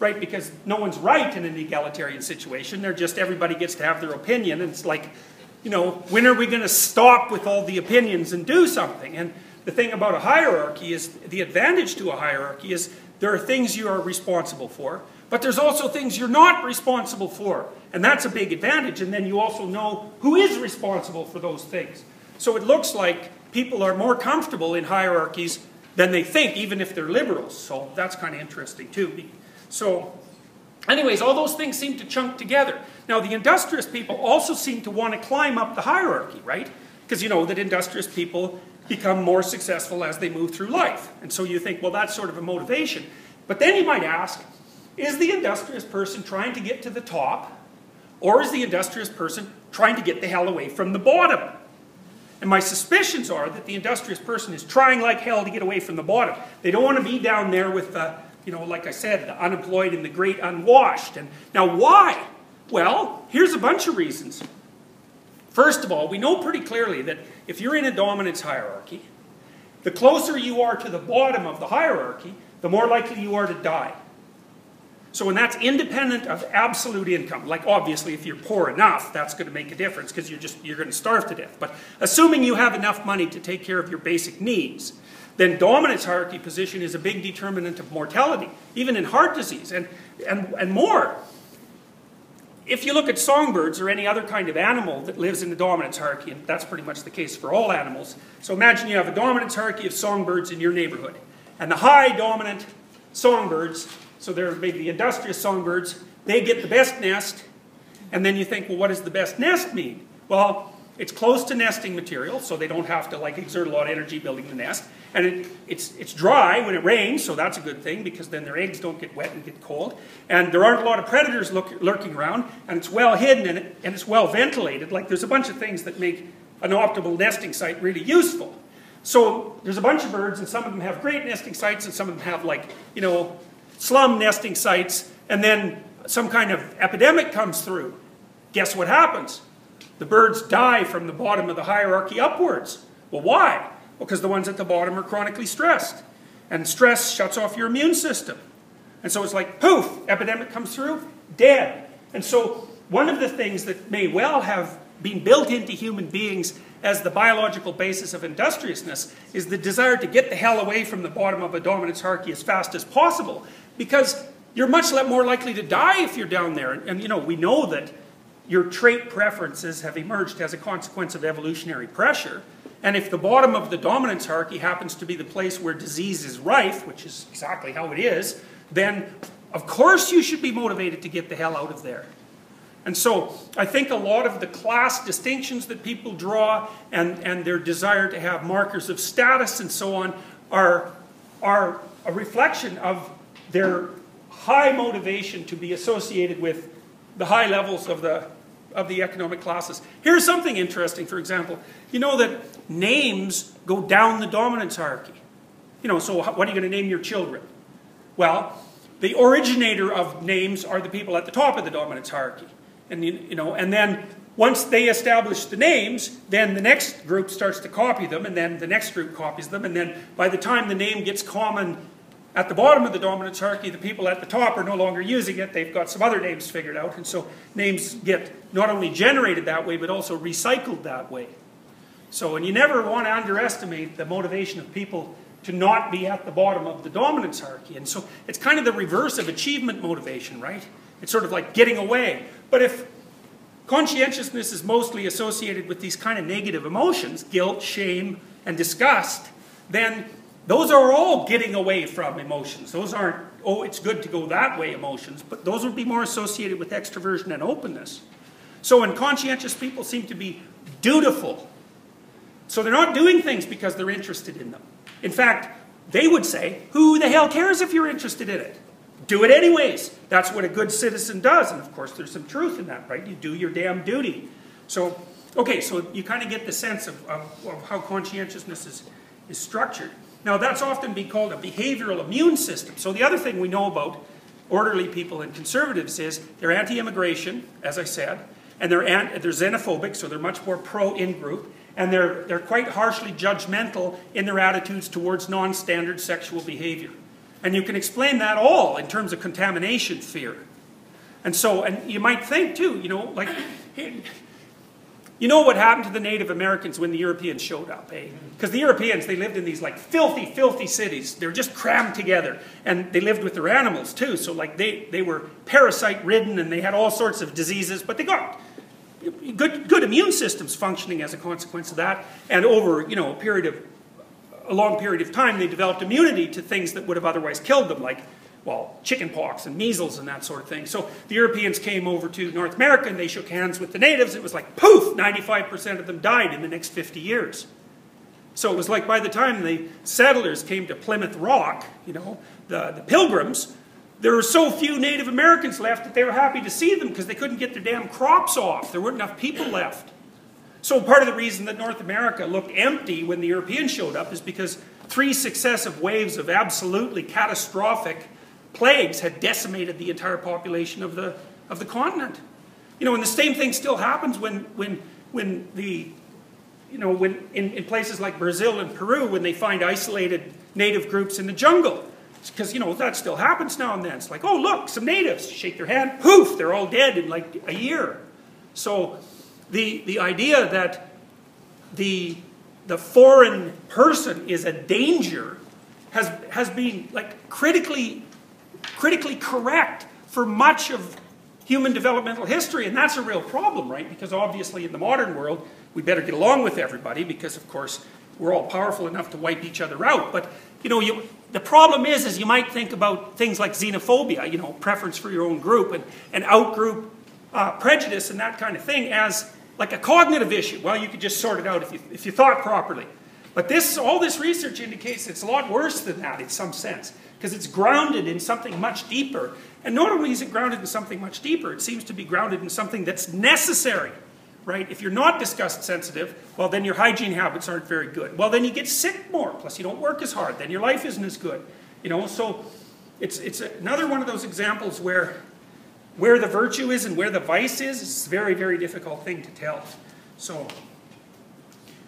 right? Because no one's right in an egalitarian situation. They're just, everybody gets to have their opinion. And it's like, you know, when are we going to stop with all the opinions and do something? And the thing about a hierarchy is, the advantage to a hierarchy is there are things you are responsible for, but there's also things you're not responsible for. And that's a big advantage. And then you also know who is responsible for those things. So it looks like people are more comfortable in hierarchies than they think, even if they're liberals. So that's kind of interesting too. So, anyways, all those things seem to chunk together. Now, the industrious people also seem to want to climb up the hierarchy, right? Because you know that industrious people become more successful as they move through life. And so you think, well, that's sort of a motivation. But then you might ask, is the industrious person trying to get to the top, or is the industrious person trying to get the hell away from the bottom? And my suspicions are that the industrious person is trying like hell to get away from the bottom. They don't want to be down there with the, you know, like I said, the unemployed and the great unwashed. And now why? Well, here's a bunch of reasons. First of all, we know pretty clearly that if you're in a dominance hierarchy, the closer you are to the bottom of the hierarchy, the more likely you are to die. So when that's independent of absolute income, like obviously if you're poor enough, that's going to make a difference because you're just you're going to starve to death. But assuming you have enough money to take care of your basic needs, then dominance hierarchy position is a big determinant of mortality, even in heart disease and, and, and more. If you look at songbirds or any other kind of animal that lives in the dominance hierarchy, and that's pretty much the case for all animals, so imagine you have a dominance hierarchy of songbirds in your neighborhood. And the high dominant songbirds so they're maybe the industrious songbirds. They get the best nest. And then you think, well, what does the best nest mean? Well, it's close to nesting material, so they don't have to like exert a lot of energy building the nest. And it, it's, it's dry when it rains, so that's a good thing because then their eggs don't get wet and get cold. And there aren't a lot of predators look, lurking around, and it's well hidden and, it, and it's well ventilated. Like there's a bunch of things that make an optimal nesting site really useful. So there's a bunch of birds, and some of them have great nesting sites, and some of them have like, you know, slum nesting sites, and then some kind of epidemic comes through. Guess what happens? The birds die from the bottom of the hierarchy upwards. Well, why? Because the ones at the bottom are chronically stressed. And stress shuts off your immune system. And so it's like, poof, epidemic comes through, dead. And so one of the things that may well have been built into human beings as the biological basis of industriousness is the desire to get the hell away from the bottom of a dominance hierarchy as fast as possible because you're much more likely to die if you're down there. And, and, you know, we know that your trait preferences have emerged as a consequence of evolutionary pressure. And if the bottom of the dominance hierarchy happens to be the place where disease is rife, which is exactly how it is, then of course you should be motivated to get the hell out of there. And so I think a lot of the class distinctions that people draw and, and their desire to have markers of status and so on are, are a reflection of their high motivation to be associated with the high levels of the, of the economic classes. Here's something interesting, for example. You know that names go down the dominance hierarchy. You know, so what are you going to name your children? Well, the originator of names are the people at the top of the dominance hierarchy. And, you know, and then once they establish the names, then the next group starts to copy them, and then the next group copies them, and then by the time the name gets common at the bottom of the dominance hierarchy, the people at the top are no longer using it. They've got some other names figured out. And so names get not only generated that way, but also recycled that way. So, and you never want to underestimate the motivation of people to not be at the bottom of the dominance hierarchy. And so it's kind of the reverse of achievement motivation, right? It's sort of like getting away. But if conscientiousness is mostly associated with these kind of negative emotions, guilt, shame, and disgust, then those are all getting away from emotions. Those aren't, oh, it's good to go that way emotions, but those would be more associated with extroversion and openness. So when conscientious people seem to be dutiful, so they're not doing things because they're interested in them. In fact, they would say, who the hell cares if you're interested in it? Do it anyways. That's what a good citizen does. And of course, there's some truth in that, right? You do your damn duty. So, okay, so you kind of get the sense of, of, of how conscientiousness is, is structured. Now, that's often been called a behavioral immune system. So, the other thing we know about orderly people and conservatives is they're anti immigration, as I said, and they're, they're xenophobic, so they're much more pro in group, and they're, they're quite harshly judgmental in their attitudes towards non standard sexual behavior. And you can explain that all in terms of contamination fear. And so, and you might think too, you know, like, you know what happened to the Native Americans when the Europeans showed up, eh? Because the Europeans, they lived in these like filthy, filthy cities. They were just crammed together. And they lived with their animals too. So like they, they were parasite ridden and they had all sorts of diseases, but they got good, good immune systems functioning as a consequence of that. And over, you know, a period of, a long period of time, they developed immunity to things that would have otherwise killed them, like, well, chicken pox and measles and that sort of thing. So the Europeans came over to North America and they shook hands with the natives. It was like, poof, 95% of them died in the next 50 years. So it was like by the time the settlers came to Plymouth Rock, you know, the, the pilgrims, there were so few Native Americans left that they were happy to see them because they couldn't get their damn crops off. There weren't enough people left. So part of the reason that North America looked empty when the Europeans showed up is because three successive waves of absolutely catastrophic plagues had decimated the entire population of the, of the continent. You know, and the same thing still happens when, when, when the, you know, when in, in places like Brazil and Peru, when they find isolated native groups in the jungle. Because, you know, that still happens now and then. It's like, oh, look, some natives. Shake their hand, poof, they're all dead in like a year. So the, the idea that the, the foreign person is a danger has, has been like critically, critically correct for much of human developmental history. And that's a real problem, right? Because obviously in the modern world, we better get along with everybody because, of course, we're all powerful enough to wipe each other out. But, you know, you, the problem is, is you might think about things like xenophobia, you know, preference for your own group, and, and out-group uh, prejudice and that kind of thing as like a cognitive issue. Well, you could just sort it out if you, if you thought properly. But this, all this research indicates it's a lot worse than that in some sense, because it's grounded in something much deeper. And not only is it grounded in something much deeper, it seems to be grounded in something that's necessary right? If you're not disgust sensitive, well, then your hygiene habits aren't very good. Well, then you get sick more. Plus, you don't work as hard. Then your life isn't as good. You know, so it's, it's another one of those examples where where the virtue is and where the vice is, it's a very, very difficult thing to tell. So,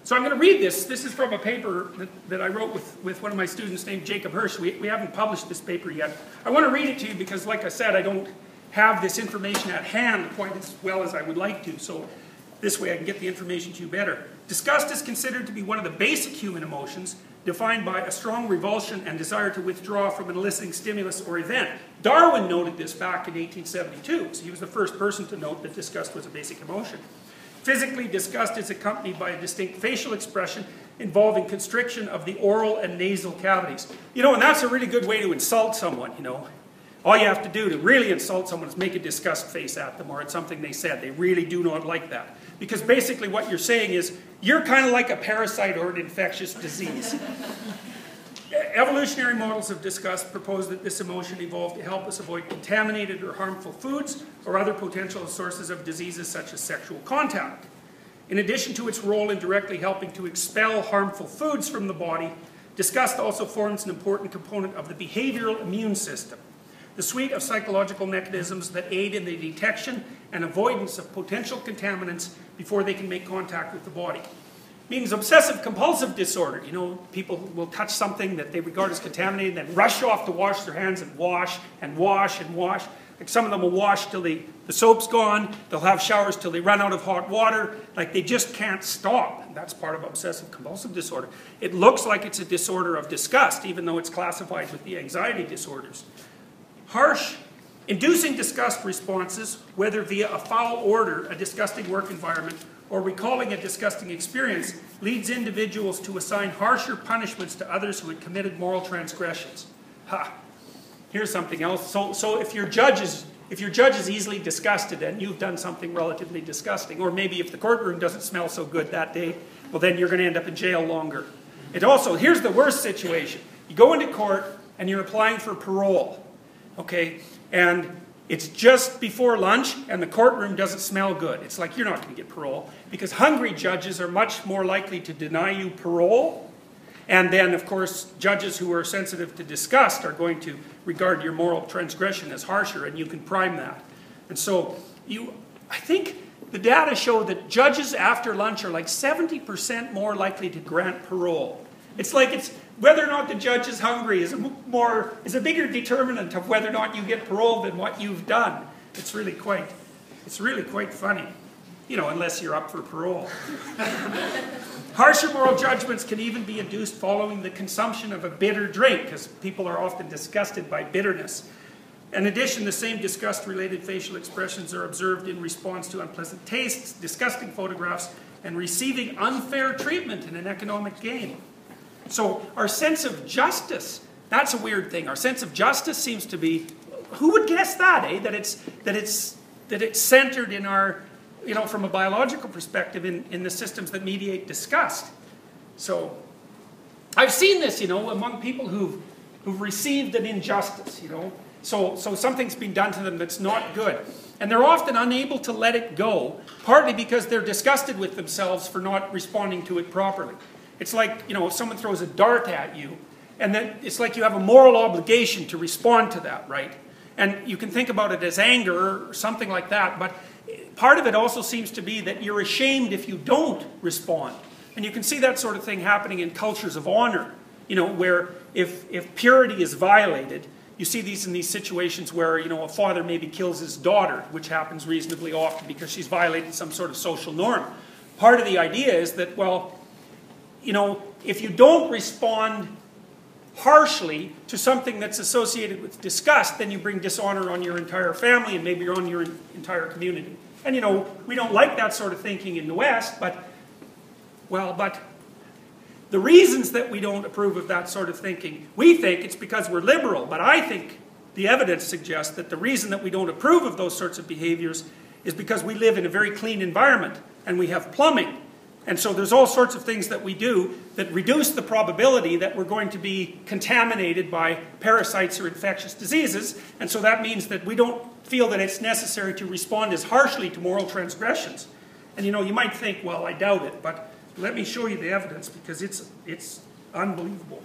so I'm going to read this. This is from a paper that, that I wrote with, with one of my students named Jacob Hirsch. We, we haven't published this paper yet. I want to read it to you because, like I said, I don't have this information at hand quite as well as I would like to. So this way I can get the information to you better. Disgust is considered to be one of the basic human emotions, defined by a strong revulsion and desire to withdraw from an eliciting stimulus or event. Darwin noted this back in 1872, so he was the first person to note that disgust was a basic emotion. Physically, disgust is accompanied by a distinct facial expression involving constriction of the oral and nasal cavities. You know, and that's a really good way to insult someone, you know. All you have to do to really insult someone is make a disgust face at them or at something they said. They really do not like that. Because basically what you're saying is, you're kind of like a parasite or an infectious disease. Evolutionary models of disgust propose that this emotion evolved to help us avoid contaminated or harmful foods or other potential sources of diseases such as sexual contact. In addition to its role in directly helping to expel harmful foods from the body, disgust also forms an important component of the behavioral immune system the suite of psychological mechanisms that aid in the detection and avoidance of potential contaminants before they can make contact with the body. Means obsessive compulsive disorder. You know, people will touch something that they regard as contaminated, then rush off to wash their hands and wash and wash and wash. Like some of them will wash till the, the soap's gone, they'll have showers till they run out of hot water. Like they just can't stop. And that's part of obsessive compulsive disorder. It looks like it's a disorder of disgust, even though it's classified with the anxiety disorders. Harsh, inducing disgust responses, whether via a foul order, a disgusting work environment, or recalling a disgusting experience, leads individuals to assign harsher punishments to others who had committed moral transgressions. Ha! Here's something else. So, so if your judge is if your judge is easily disgusted and you've done something relatively disgusting, or maybe if the courtroom doesn't smell so good that day, well then you're going to end up in jail longer. It also, here's the worst situation. You go into court and you're applying for parole okay? And it's just before lunch and the courtroom doesn't smell good. It's like you're not going to get parole because hungry judges are much more likely to deny you parole. And then, of course, judges who are sensitive to disgust are going to regard your moral transgression as harsher, and you can prime that. And so, you, I think the data show that judges after lunch are like 70% more likely to grant parole. It's like it's whether or not the judge is hungry is a more is a bigger determinant of whether or not you get parole than what you've done. It's really quite it's really quite funny. You know, unless you're up for parole. Harsher moral judgments can even be induced following the consumption of a bitter drink, because people are often disgusted by bitterness. In addition, the same disgust-related facial expressions are observed in response to unpleasant tastes, disgusting photographs, and receiving unfair treatment in an economic game. So our sense of justice, that's a weird thing. Our sense of justice seems to be, who would guess that, eh? That it's, that it's, that it's centered in our, you know, from a biological perspective in, in the systems that mediate disgust. So I've seen this, you know, among people who've, who've received an injustice, you know. So, so something's been done to them that's not good. And they're often unable to let it go, partly because they're disgusted with themselves for not responding to it properly. It's like, you know, if someone throws a dart at you, and then it's like you have a moral obligation to respond to that, right? And you can think about it as anger or something like that, but part of it also seems to be that you're ashamed if you don't respond. And you can see that sort of thing happening in cultures of honor, you know, where if, if purity is violated, you see these in these situations where, you know, a father maybe kills his daughter, which happens reasonably often because she's violated some sort of social norm. Part of the idea is that, well, you know, if you don't respond harshly to something that's associated with disgust, then you bring dishonor on your entire family and maybe on your entire community. And you know, we don't like that sort of thinking in the West, but, well, but the reasons that we don't approve of that sort of thinking, we think it's because we're liberal, but I think the evidence suggests that the reason that we don't approve of those sorts of behaviors is because we live in a very clean environment and we have plumbing and so there's all sorts of things that we do that reduce the probability that we're going to be contaminated by parasites or infectious diseases. And so that means that we don't feel that it's necessary to respond as harshly to moral transgressions. And you know, you might think, well, I doubt it, but let me show you the evidence because it's, it's unbelievable.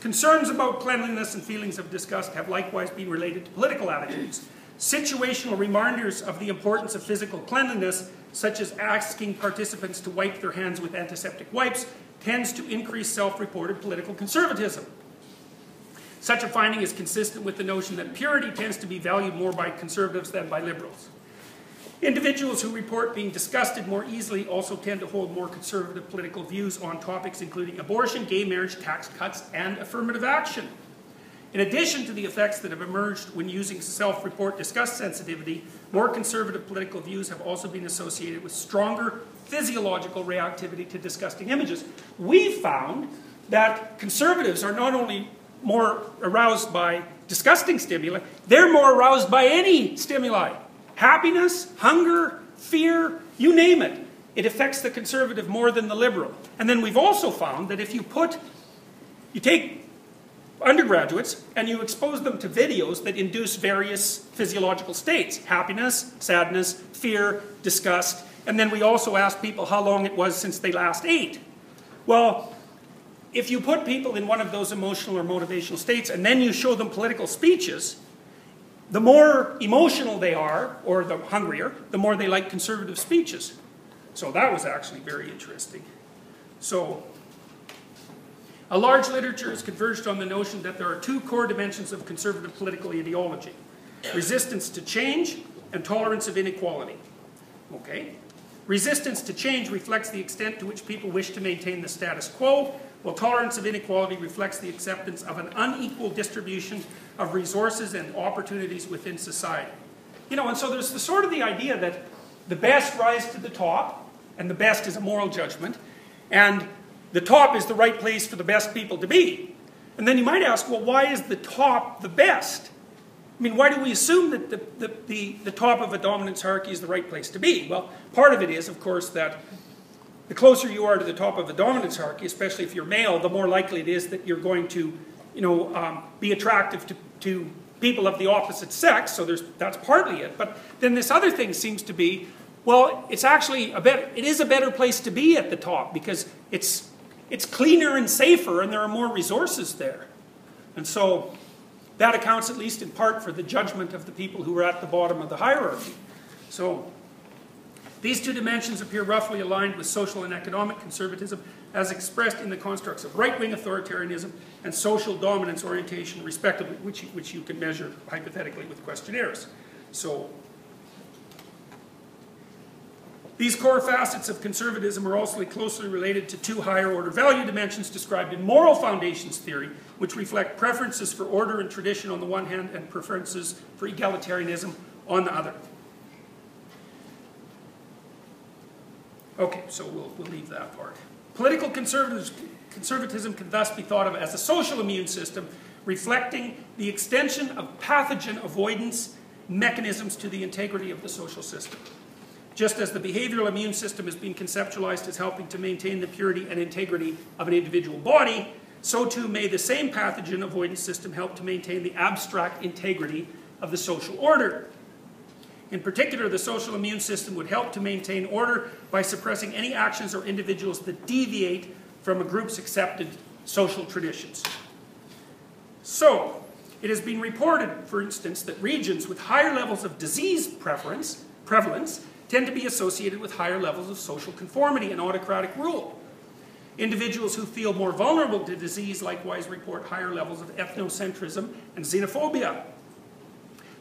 Concerns about cleanliness and feelings of disgust have likewise been related to political attitudes. Situational reminders of the importance of physical cleanliness such as asking participants to wipe their hands with antiseptic wipes, tends to increase self-reported political conservatism. Such a finding is consistent with the notion that purity tends to be valued more by conservatives than by liberals. Individuals who report being disgusted more easily also tend to hold more conservative political views on topics including abortion, gay marriage, tax cuts, and affirmative action. In addition to the effects that have emerged when using self-report disgust sensitivity, more conservative political views have also been associated with stronger physiological reactivity to disgusting images. We found that conservatives are not only more aroused by disgusting stimuli, they're more aroused by any stimuli. Happiness, hunger, fear, you name it. It affects the conservative more than the liberal. And then we've also found that if you put, you take undergraduates and you expose them to videos that induce various physiological states happiness, sadness, fear, disgust. And then we also ask people how long it was since they last ate. Well, if you put people in one of those emotional or motivational states and then you show them political speeches, the more emotional they are, or the hungrier, the more they like conservative speeches. So that was actually very interesting. So a large literature has converged on the notion that there are two core dimensions of conservative political ideology. Resistance to change and tolerance of inequality. Okay? Resistance to change reflects the extent to which people wish to maintain the status quo, while tolerance of inequality reflects the acceptance of an unequal distribution of resources and opportunities within society. You know, and so there's the sort of the idea that the best rise to the top, and the best is a moral judgment, and the top is the right place for the best people to be. And then you might ask, well, why is the top the best? I mean, why do we assume that the, the, the, the top of a dominance hierarchy is the right place to be? Well, part of it is, of course, that the closer you are to the top of a dominance hierarchy, especially if you're male, the more likely it is that you're going to, you know, um, be attractive to, to people of the opposite sex. So there's, that's partly it. But then this other thing seems to be, well, it's actually a better, it is a better place to be at the top because it's it's cleaner and safer and there are more resources there. And so that accounts at least in part for the judgment of the people who are at the bottom of the hierarchy. So these two dimensions appear roughly aligned with social and economic conservatism as expressed in the constructs of right-wing authoritarianism and social dominance orientation respectively, which, which you can measure hypothetically with questionnaires. So These core facets of conservatism are also closely related to two higher order value dimensions described in moral foundations theory, which reflect preferences for order and tradition on the one hand and preferences for egalitarianism on the other. Okay, so we'll, we'll leave that part. Political conservatism can thus be thought of as a social immune system reflecting the extension of pathogen avoidance mechanisms to the integrity of the social system. Just as the behavioral immune system has been conceptualized as helping to maintain the purity and integrity of an individual body, so too may the same pathogen avoidance system help to maintain the abstract integrity of the social order. In particular, the social immune system would help to maintain order by suppressing any actions or individuals that deviate from a group's accepted social traditions. So, it has been reported, for instance, that regions with higher levels of disease prevalence tend to be associated with higher levels of social conformity and autocratic rule. Individuals who feel more vulnerable to disease likewise report higher levels of ethnocentrism and xenophobia.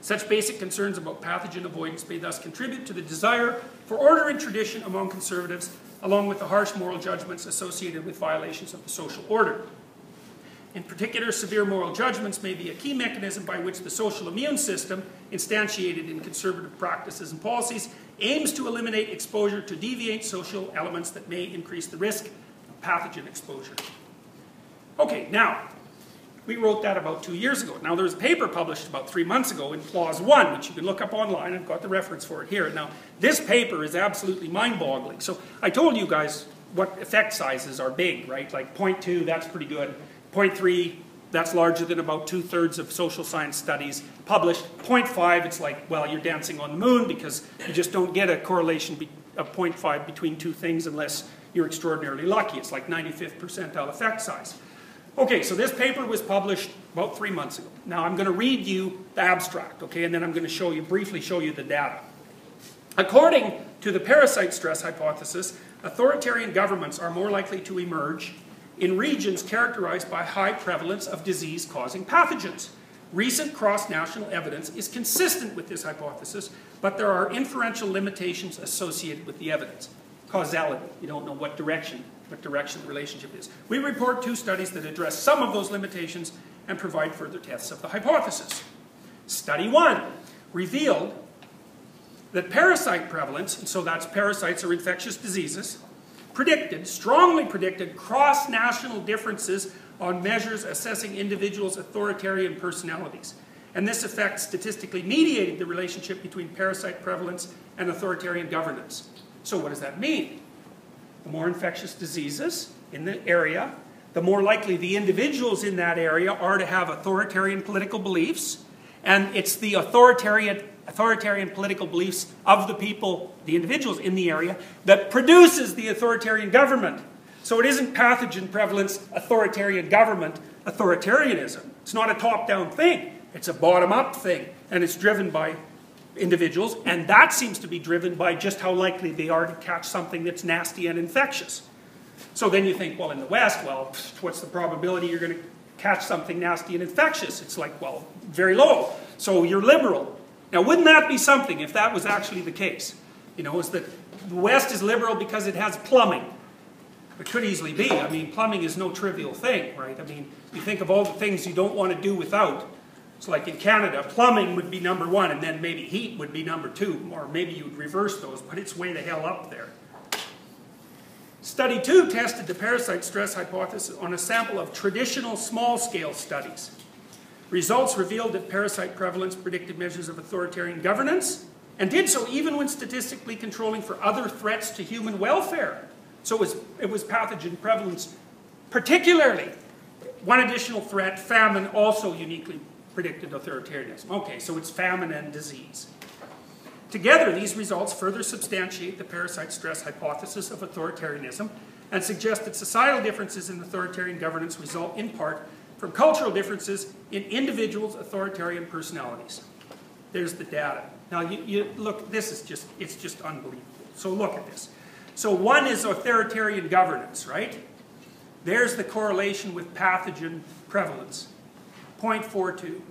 Such basic concerns about pathogen avoidance may thus contribute to the desire for order and tradition among conservatives, along with the harsh moral judgments associated with violations of the social order. In particular, severe moral judgments may be a key mechanism by which the social immune system, instantiated in conservative practices and policies, aims to eliminate exposure to deviant social elements that may increase the risk of pathogen exposure. Okay, now, we wrote that about two years ago. Now, there's a paper published about three months ago in PLOS One, which you can look up online. I've got the reference for it here. Now, this paper is absolutely mind-boggling. So I told you guys what effect sizes are big, right? Like 0.2, that's pretty good. 0.3, that's larger than about two-thirds of social science studies published. 0.5, it's like, well, you're dancing on the moon because you just don't get a correlation of 0.5 between two things unless you're extraordinarily lucky. It's like 95th percentile effect size. Okay, so this paper was published about three months ago. Now I'm going to read you the abstract, okay, and then I'm going to show you, briefly show you the data. According to the parasite stress hypothesis, authoritarian governments are more likely to emerge in regions characterized by high prevalence of disease-causing pathogens. Recent cross-national evidence is consistent with this hypothesis, but there are inferential limitations associated with the evidence. Causality, you don't know what direction, what direction the relationship is. We report two studies that address some of those limitations and provide further tests of the hypothesis. Study one revealed that parasite prevalence, and so that's parasites or infectious diseases, predicted, strongly predicted, cross-national differences on measures assessing individuals' authoritarian personalities. And this effect statistically mediated the relationship between parasite prevalence and authoritarian governance. So what does that mean? The more infectious diseases in the area, the more likely the individuals in that area are to have authoritarian political beliefs, and it's the authoritarian authoritarian political beliefs of the people, the individuals in the area, that produces the authoritarian government. So it isn't pathogen prevalence, authoritarian government, authoritarianism. It's not a top down thing, it's a bottom up thing, and it's driven by individuals, and that seems to be driven by just how likely they are to catch something that's nasty and infectious. So then you think, well, in the West, well, what's the probability you're going to catch something nasty and infectious? It's like, well, very low. So you're liberal. Now, wouldn't that be something if that was actually the case? You know, is that the West is liberal because it has plumbing. It could easily be. I mean, plumbing is no trivial thing, right? I mean, you think of all the things you don't want to do without. It's like in Canada, plumbing would be number one, and then maybe heat would be number two, or maybe you'd reverse those, but it's way the hell up there. Study two tested the parasite stress hypothesis on a sample of traditional small-scale studies. Results revealed that parasite prevalence predicted measures of authoritarian governance, and did so even when statistically controlling for other threats to human welfare. So it was, it was pathogen prevalence particularly. One additional threat, famine, also uniquely predicted authoritarianism. Okay, so it's famine and disease. Together, these results further substantiate the parasite stress hypothesis of authoritarianism and suggest that societal differences in authoritarian governance result in part from cultural differences in individuals' authoritarian personalities. There's the data. Now, you, you, look, this is just, it's just unbelievable. So look at this. So one is authoritarian governance, right? There's the correlation with pathogen prevalence, 0.42.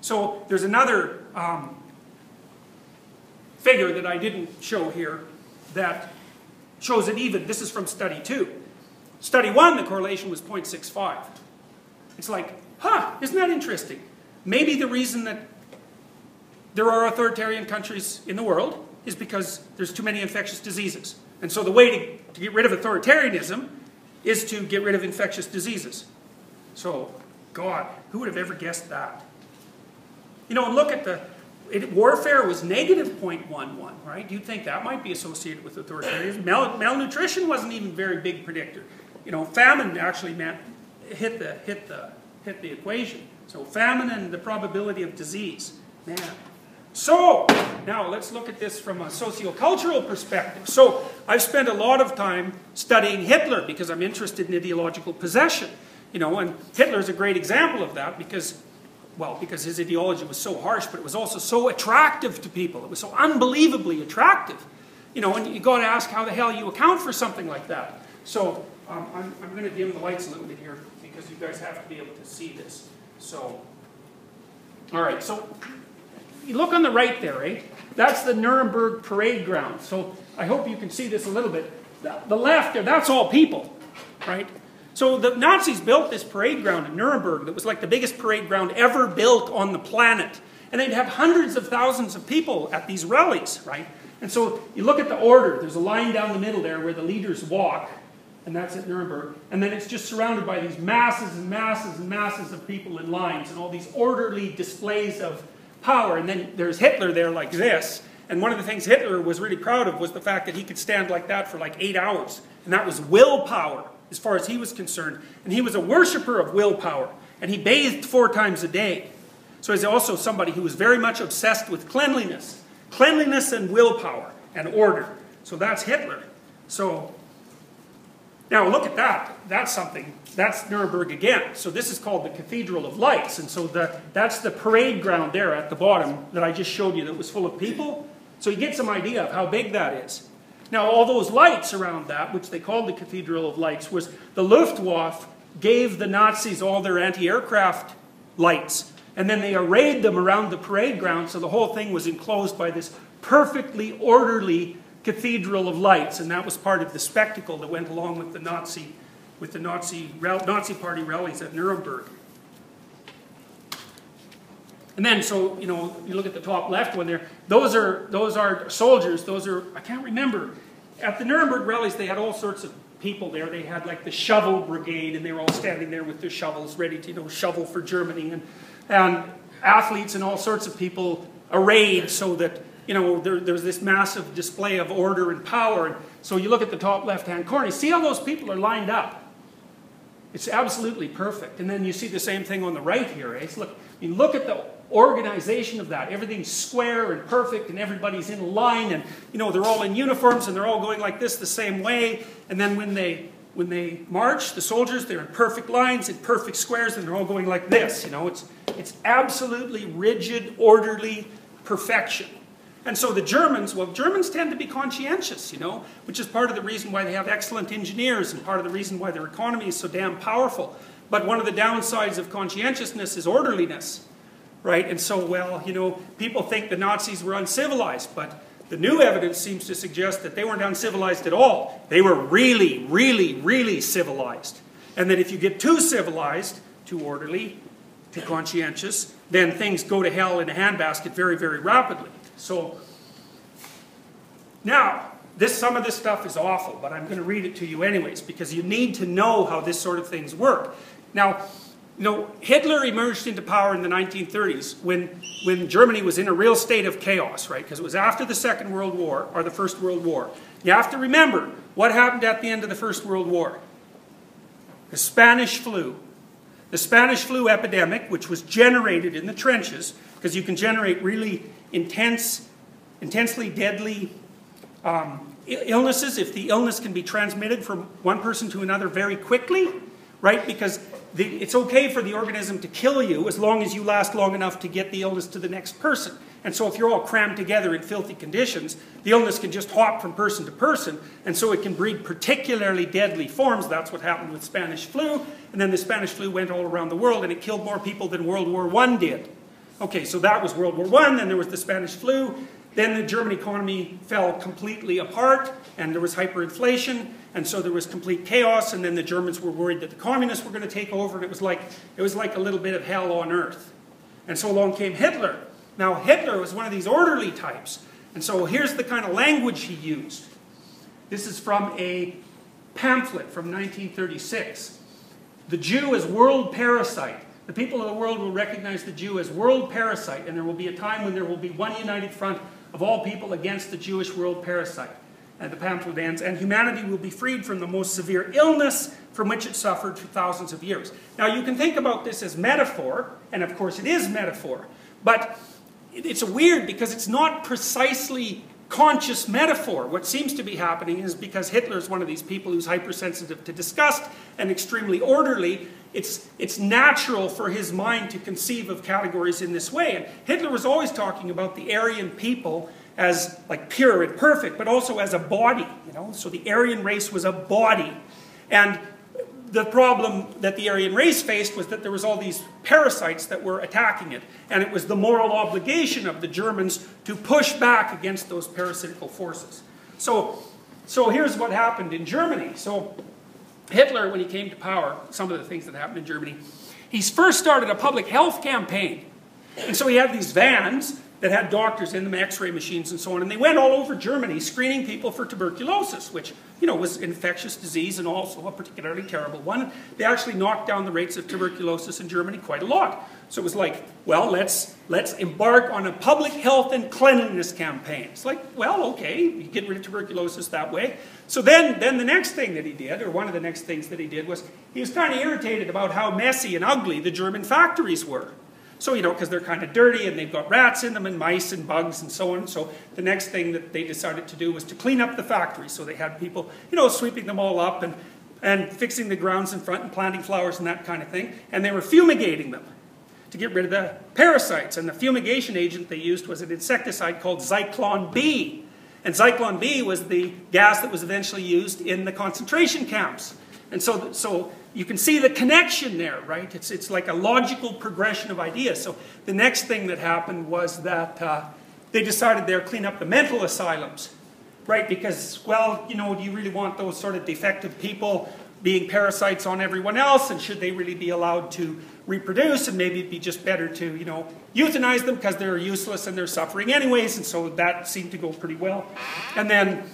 So there's another um, figure that I didn't show here. that shows it even. This is from study two. Study one, the correlation was 0.65. It's like, huh, isn't that interesting? Maybe the reason that there are authoritarian countries in the world is because there's too many infectious diseases. And so the way to, to get rid of authoritarianism is to get rid of infectious diseases. So, God, who would have ever guessed that? You know, and look at the, it, warfare was negative 0.11, right? You'd think that might be associated with authoritarianism. Mal, malnutrition wasn't even a very big predictor. You know, famine actually meant, hit the, hit the, hit the equation. So famine and the probability of disease. Man, so, now let's look at this from a sociocultural perspective. So, I've spent a lot of time studying Hitler because I'm interested in ideological possession. You know, and Hitler's a great example of that because, well, because his ideology was so harsh, but it was also so attractive to people. It was so unbelievably attractive. You know, and you got to ask how the hell you account for something like that. So, um, I'm, I'm going to dim the lights a little bit here because you guys have to be able to see this. So, all right, so you look on the right there, eh? That's the Nuremberg parade ground. So I hope you can see this a little bit. The left there, that's all people, right? So the Nazis built this parade ground in Nuremberg that was like the biggest parade ground ever built on the planet. And they'd have hundreds of thousands of people at these rallies, right? And so you look at the order. There's a line down the middle there where the leaders walk, and that's at Nuremberg. And then it's just surrounded by these masses and masses and masses of people in lines and all these orderly displays of power. And then there's Hitler there like this. And one of the things Hitler was really proud of was the fact that he could stand like that for like eight hours. And that was willpower, as far as he was concerned. And he was a worshiper of willpower. And he bathed four times a day. So he's also somebody who was very much obsessed with cleanliness. Cleanliness and willpower and order. So that's Hitler. So now look at that. That's something. That's Nuremberg again. So this is called the Cathedral of Lights. And so the, that's the parade ground there at the bottom that I just showed you that was full of people. So you get some idea of how big that is. Now all those lights around that, which they called the Cathedral of Lights, was the Luftwaffe gave the Nazis all their anti-aircraft lights. And then they arrayed them around the parade ground so the whole thing was enclosed by this perfectly orderly cathedral of lights, and that was part of the spectacle that went along with the Nazi, with the Nazi, Nazi Party rallies at Nuremberg. And then, so you know, you look at the top left one there. Those are those are soldiers. Those are I can't remember. At the Nuremberg rallies, they had all sorts of people there. They had like the shovel brigade, and they were all standing there with their shovels, ready to you know shovel for Germany, and and athletes and all sorts of people arrayed so that you know, there, there's this massive display of order and power. So you look at the top left-hand corner, you see how those people are lined up. It's absolutely perfect. And then you see the same thing on the right here. Look, you look at the organization of that. Everything's square and perfect, and everybody's in line, and you know they're all in uniforms, and they're all going like this the same way. And then when they when they march, the soldiers they're in perfect lines, in perfect squares, and they're all going like this. You know, it's it's absolutely rigid, orderly perfection. And so the Germans, well, Germans tend to be conscientious, you know, which is part of the reason why they have excellent engineers and part of the reason why their economy is so damn powerful. But one of the downsides of conscientiousness is orderliness, right? And so, well, you know, people think the Nazis were uncivilized, but the new evidence seems to suggest that they weren't uncivilized at all. They were really, really, really civilized. And that if you get too civilized, too orderly, too conscientious, then things go to hell in a handbasket very, very rapidly. So now, this, some of this stuff is awful, but I'm going to read it to you anyways, because you need to know how this sort of things work. Now, you know, Hitler emerged into power in the 1930s when, when Germany was in a real state of chaos, right? Because it was after the Second World War, or the First World War. You have to remember what happened at the end of the First World War. The Spanish flu. The Spanish flu epidemic, which was generated in the trenches, because you can generate really intense, intensely deadly um, illnesses if the illness can be transmitted from one person to another very quickly, right? Because the, it's okay for the organism to kill you as long as you last long enough to get the illness to the next person. And so if you're all crammed together in filthy conditions, the illness can just hop from person to person, and so it can breed particularly deadly forms. That's what happened with Spanish flu, and then the Spanish flu went all around the world, and it killed more people than World War I did. Okay, so that was World War I, then there was the Spanish flu, Then the German economy fell completely apart, and there was hyperinflation, and so there was complete chaos. And then the Germans were worried that the communists were going to take over, and it was like it was like a little bit of hell on earth. And so along came Hitler. Now Hitler was one of these orderly types, and so here's the kind of language he used. This is from a pamphlet from 1936. The Jew is world parasite. The people of the world will recognize the Jew as world parasite, and there will be a time when there will be one united front of all people against the Jewish world parasite. And the pamphlet ends, and humanity will be freed from the most severe illness from which it suffered for thousands of years. Now you can think about this as metaphor, and of course it is metaphor, but it's weird because it's not precisely conscious metaphor. What seems to be happening is because Hitler is one of these people who's hypersensitive to disgust and extremely orderly, it's, it's natural for his mind to conceive of categories in this way. And Hitler was always talking about the Aryan people as like pure and perfect, but also as a body, you know. So the Aryan race was a body. And the problem that the Aryan race faced was that there was all these parasites that were attacking it. And it was the moral obligation of the Germans to push back against those parasitical forces. So, so here's what happened in Germany. So Hitler, when he came to power, some of the things that happened in Germany, he first started a public health campaign. And so he had these vans that had doctors in them, x-ray machines and so on, and they went all over Germany screening people for tuberculosis, which, you know, was an infectious disease and also a particularly terrible one. They actually knocked down the rates of tuberculosis in Germany quite a lot. So it was like, well, let's, let's embark on a public health and cleanliness campaign. It's like, well, okay, you get rid of tuberculosis that way. So then, then the next thing that he did, or one of the next things that he did, was he was kind of irritated about how messy and ugly the German factories were. So, you know, because they're kind of dirty and they've got rats in them and mice and bugs and so on. So the next thing that they decided to do was to clean up the factory. So they had people, you know, sweeping them all up and, and fixing the grounds in front and planting flowers and that kind of thing. And they were fumigating them to get rid of the parasites. And the fumigation agent they used was an insecticide called Zyklon B. And Zyklon B was the gas that was eventually used in the concentration camps. And so, so you can see the connection there, right? It's, it's like a logical progression of ideas. So the next thing that happened was that uh, they decided they'd clean up the mental asylums, right? Because, well, you know, do you really want those sort of defective people being parasites on everyone else? And should they really be allowed to reproduce? And maybe it'd be just better to, you know, euthanize them because they're useless and they're suffering anyways. And so that seemed to go pretty well. And then,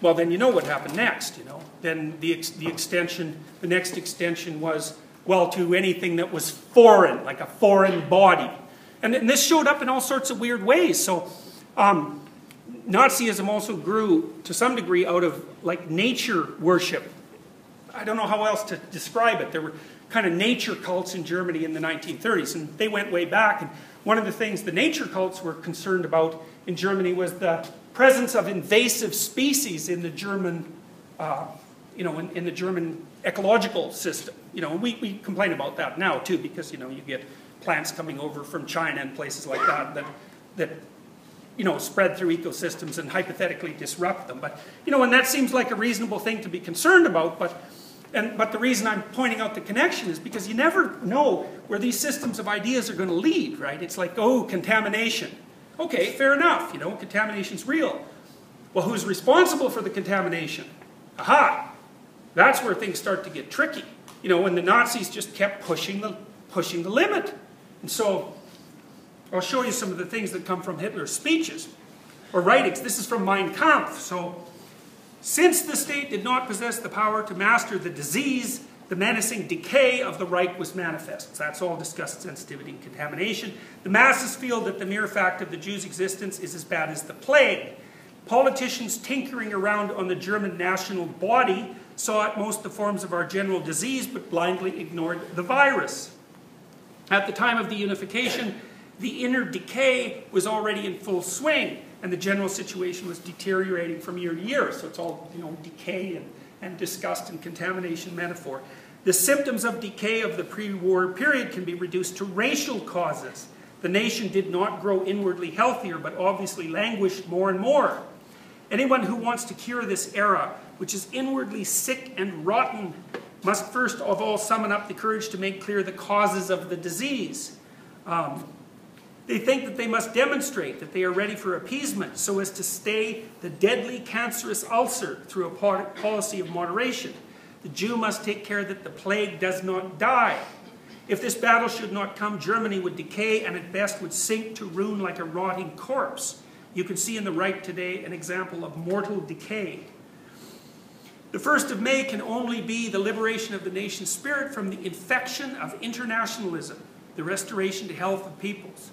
well, then you know what happened next, you know then the, ex the extension, the next extension was, well, to anything that was foreign, like a foreign body. And, and this showed up in all sorts of weird ways. So um, Nazism also grew to some degree out of like nature worship. I don't know how else to describe it. There were kind of nature cults in Germany in the 1930s, and they went way back. And one of the things the nature cults were concerned about in Germany was the presence of invasive species in the German uh, you know, in, in, the German ecological system. You know, we, we complain about that now too because, you know, you get plants coming over from China and places like that that, that you know, spread through ecosystems and hypothetically disrupt them. But, you know, and that seems like a reasonable thing to be concerned about, but, and, but the reason I'm pointing out the connection is because you never know where these systems of ideas are going to lead, right? It's like, oh, contamination. Okay, fair enough, you know, contamination's real. Well, who's responsible for the contamination? Aha, that's where things start to get tricky. You know, when the Nazis just kept pushing the, pushing the limit. And so, I'll show you some of the things that come from Hitler's speeches or writings. This is from Mein Kampf. So, since the state did not possess the power to master the disease, the menacing decay of the Reich was manifest. So that's all disgust sensitivity and contamination. The masses feel that the mere fact of the Jews' existence is as bad as the plague. Politicians tinkering around on the German national body saw at most the forms of our general disease, but blindly ignored the virus. At the time of the unification, the inner decay was already in full swing, and the general situation was deteriorating from year to year. So it's all, you know, decay and, and disgust and contamination metaphor. The symptoms of decay of the pre-war period can be reduced to racial causes. The nation did not grow inwardly healthier, but obviously languished more and more. Anyone who wants to cure this era which is inwardly sick and rotten, must first of all summon up the courage to make clear the causes of the disease. Um, They think that they must demonstrate that they are ready for appeasement so as to stay the deadly cancerous ulcer through a policy of moderation. The Jew must take care that the plague does not die. If this battle should not come, Germany would decay and at best would sink to ruin like a rotting corpse. You can see in the Reich today an example of mortal decay. The 1st of May can only be the liberation of the nation's spirit from the infection of internationalism, the restoration to health of peoples.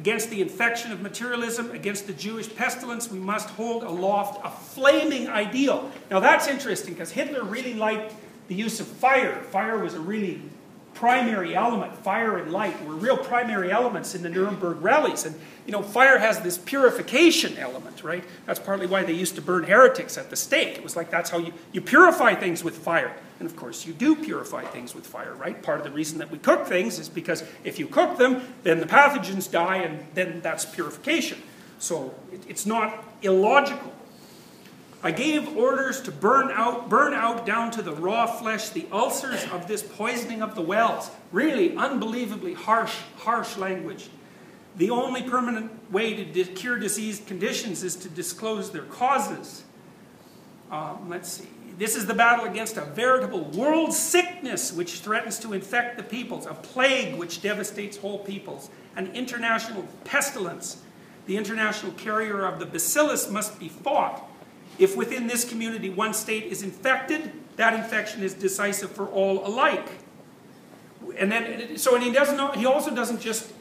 Against the infection of materialism, against the Jewish pestilence, we must hold aloft a flaming ideal. Now that's interesting because Hitler really liked the use of fire. Fire was a really primary element. Fire and light were real primary elements in the Nuremberg rallies. And, you know, fire has this purification element, right? That's partly why they used to burn heretics at the stake. It was like that's how you, you purify things with fire. And of course, you do purify things with fire, right? Part of the reason that we cook things is because if you cook them, then the pathogens die, and then that's purification. So it, it's not illogical. I gave orders to burn out, burn out down to the raw flesh the ulcers of this poisoning of the wells. Really unbelievably harsh, harsh language. The only permanent way to cure diseased conditions is to disclose their causes. Um, let's see. This is the battle against a veritable world sickness which threatens to infect the peoples, a plague which devastates whole peoples, an international pestilence. The international carrier of the bacillus must be fought. If within this community one state is infected, that infection is decisive for all alike. And then, so and he doesn't. He also doesn't just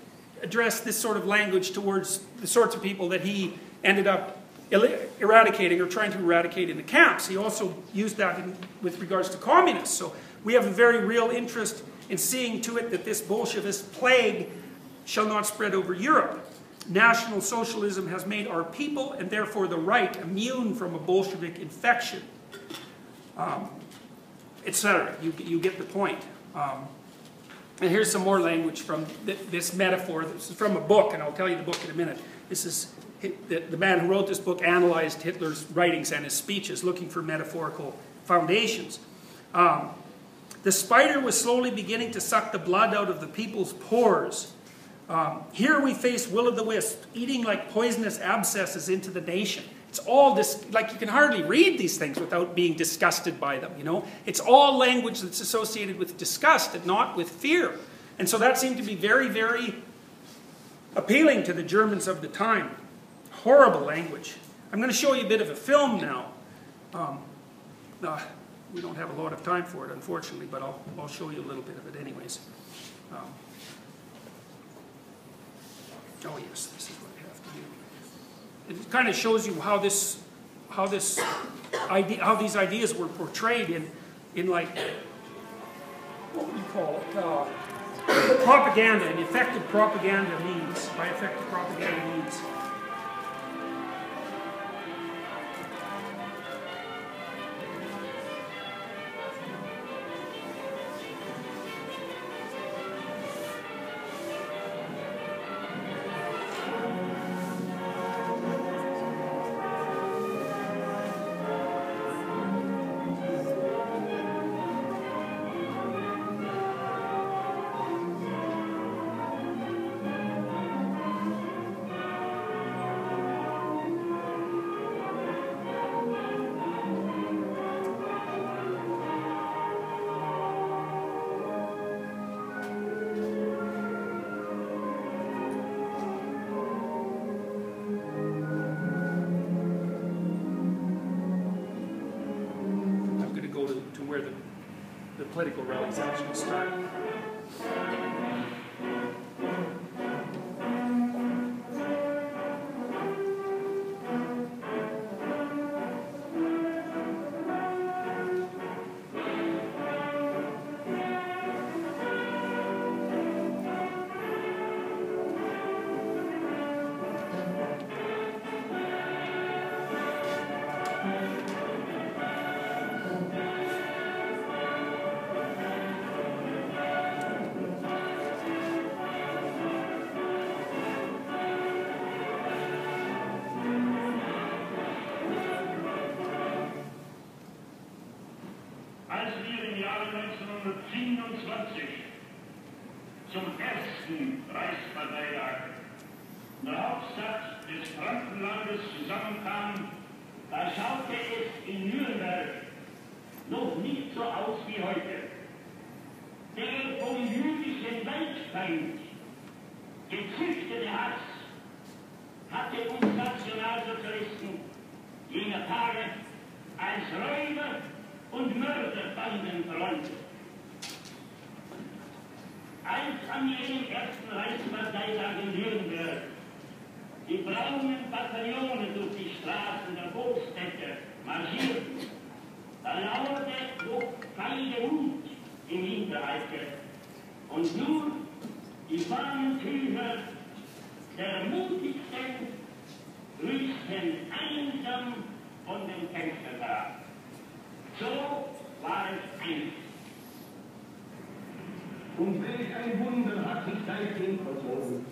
address this sort of language towards the sorts of people that he ended up eradicating or trying to eradicate in the camps. He also used that in, with regards to communists. So we have a very real interest in seeing to it that this Bolshevist plague shall not spread over Europe. National Socialism has made our people, and therefore the Reich, immune from a Bolshevik infection, um, etc. You, you get the point. Um, and here's some more language from th this metaphor. This is from a book, and I'll tell you the book in a minute. This is the, the man who wrote this book analyzed Hitler's writings and his speeches, looking for metaphorical foundations. Um, the spider was slowly beginning to suck the blood out of the people's pores. Um, here we face will o' the wisp, eating like poisonous abscesses into the nation. It's all this, like you can hardly read these things without being disgusted by them, you know? It's all language that's associated with disgust and not with fear. And so that seemed to be very, very appealing to the Germans of the time horrible language. I'm going to show you a bit of a film now. Um, uh, we don't have a lot of time for it, unfortunately, but I'll, I'll show you a little bit of it anyways. Um, oh yes, this is what I have to do. It kind of shows you how this, how this idea, how these ideas were portrayed in, in like, what would you call it? Uh, propaganda and effective propaganda means, by effective propaganda means. Actually start. Mutigsten grüßten einsam von den Fenstern herab. So war es einst. Und welch ein Wunder hat sich seitdem verzogen.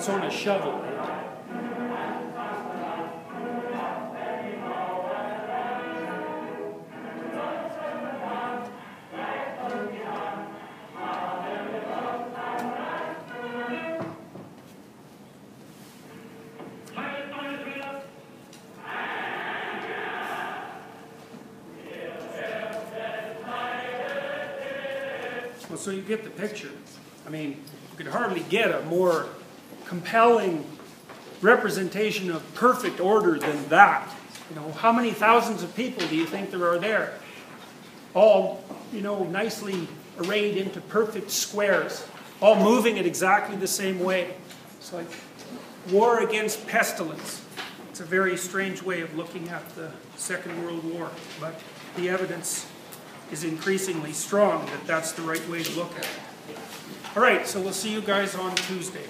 That's on a shovel. So you get the picture. I mean, you could hardly get a more compelling representation of perfect order than that. You know, how many thousands of people do you think there are there? All, you know, nicely arrayed into perfect squares, all moving in exactly the same way. It's like war against pestilence. It's a very strange way of looking at the Second World War, but the evidence is increasingly strong that that's the right way to look at it. All right, so we'll see you guys on Tuesday.